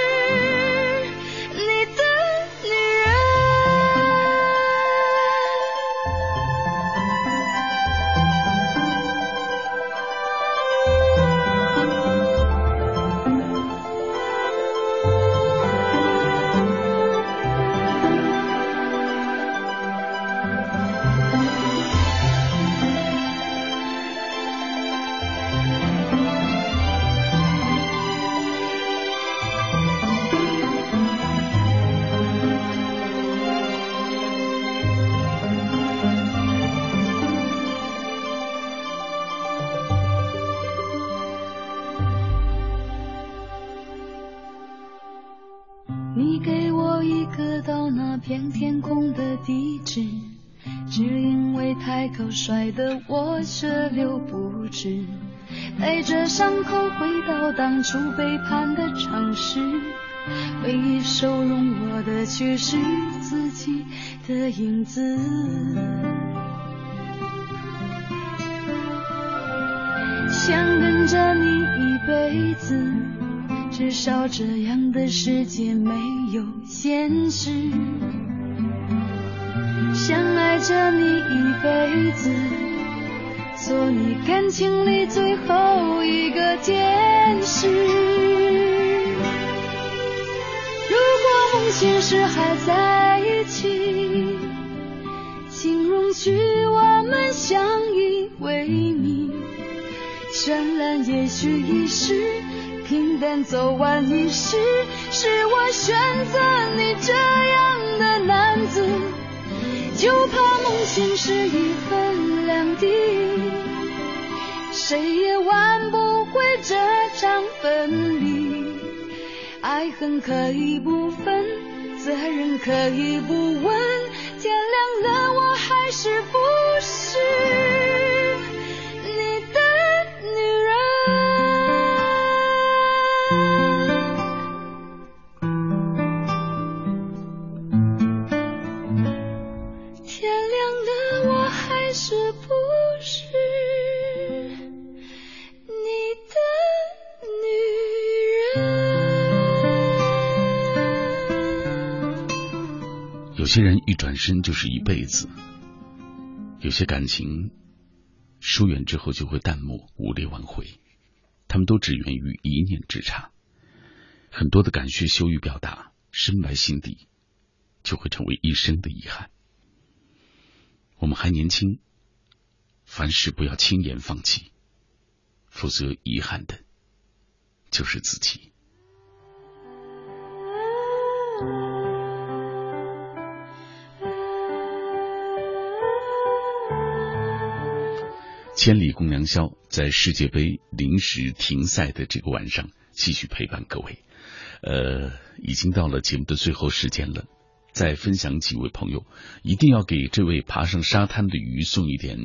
着伤口回到当初背叛的城市，回忆收容我的却是自己的影子。想跟着你一辈子，至少这样的世界没有现实。想爱着你一辈子，做你感情里最后一个天使。如果梦醒时还在一起，请容许我们相依为命。绚烂也许一时，平淡走完一世，是我选择你这样的男子，就怕梦醒时已分两地，谁也挽不回这场分离。爱恨可以不分，责任可以不问，天亮了我还是不是？些人一转身就是一辈子，有些感情疏远之后就会淡漠，无力挽回。他们都只源于一念之差，很多的感谢羞于表达，深埋心底，就会成为一生的遗憾。我们还年轻，凡事不要轻言放弃，否则遗憾的就是自己。千里共良宵，在世界杯临时停赛的这个晚上，继续陪伴各位。呃，已经到了节目的最后时间了，再分享几位朋友，一定要给这位爬上沙滩的鱼送一点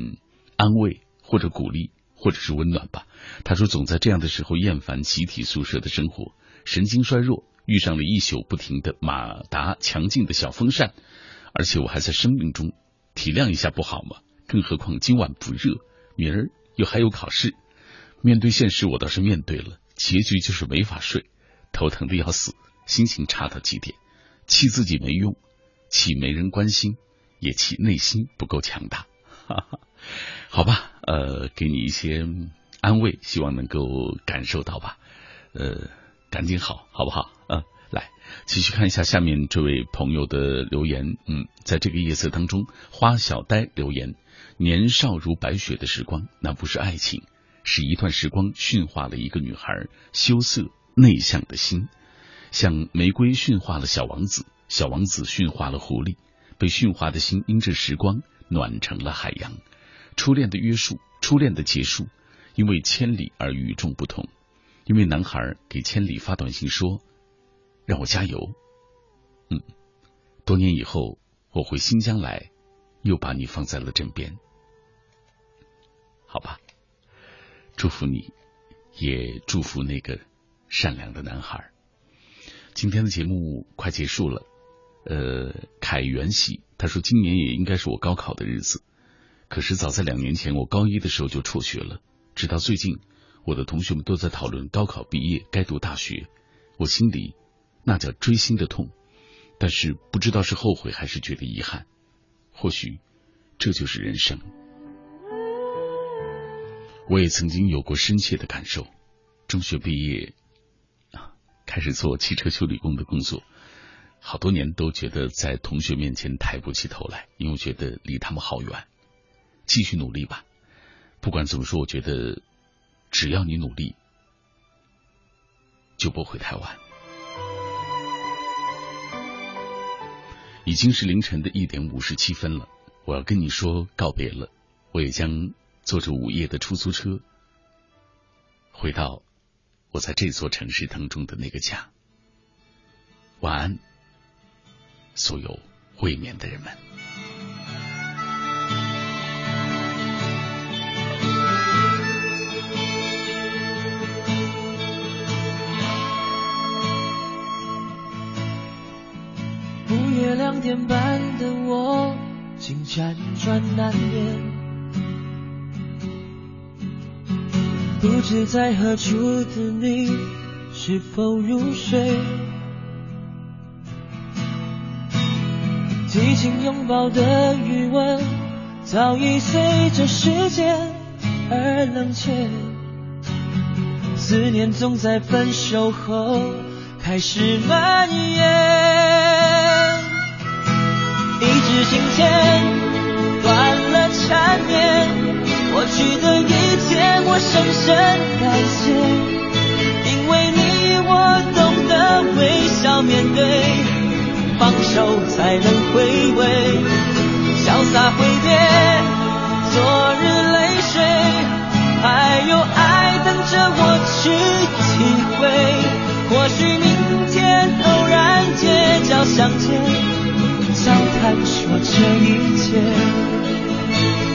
安慰，或者鼓励，或者是温暖吧。他说，总在这样的时候厌烦集体宿舍的生活，神经衰弱，遇上了一宿不停的马达强劲的小风扇，而且我还在生命中，体谅一下不好吗？更何况今晚不热。明儿又还有考试，面对现实，我倒是面对了，结局就是没法睡，头疼的要死，心情差到极点，气自己没用，气没人关心，也气内心不够强大。哈哈，好吧，呃，给你一些安慰，希望能够感受到吧。呃，赶紧好，好不好？继续看一下下面这位朋友的留言。嗯，在这个夜色当中，花小呆留言。年少如白雪的时光，那不是爱情，是一段时光驯化了一个女孩羞涩内向的心，像玫瑰驯化了小王子，小王子驯化了狐狸，被驯化的心因着时光暖成了海洋。初恋的约束，初恋的结束，因为千里而与众不同。因为男孩给千里发短信说：“让我加油。”嗯，多年以后我回新疆来。又把你放在了枕边，好吧，祝福你，也祝福那个善良的男孩。今天的节目快结束了，呃，凯元喜他说今年也应该是我高考的日子，可是早在两年前我高一的时候就辍学了，直到最近我的同学们都在讨论高考毕业该读大学，我心里那叫锥心的痛，但是不知道是后悔还是觉得遗憾。或许这就是人生。我也曾经有过深切的感受。中学毕业啊，开始做汽车修理工的工作，好多年都觉得在同学面前抬不起头来，因为觉得离他们好远。继续努力吧，不管怎么说，我觉得只要你努力，就不会太晚。已经是凌晨的一点五十七分了，我要跟你说告别了。我也将坐着午夜的出租车，回到我在这座城市当中的那个家。晚安，所有未眠的人们。点半的我，竟辗转难眠。不知在何处的你，是否入睡？激情拥抱的余温，早已随着时间而冷却。思念总在分手后开始蔓延，一支信笺断了缠绵。过去的一切，我深深感谢，因为你我懂得微笑面对，放手才能回味，潇洒挥别昨日泪水，还有爱等着我去体会。或许明天偶然街角相见，想探索这一切。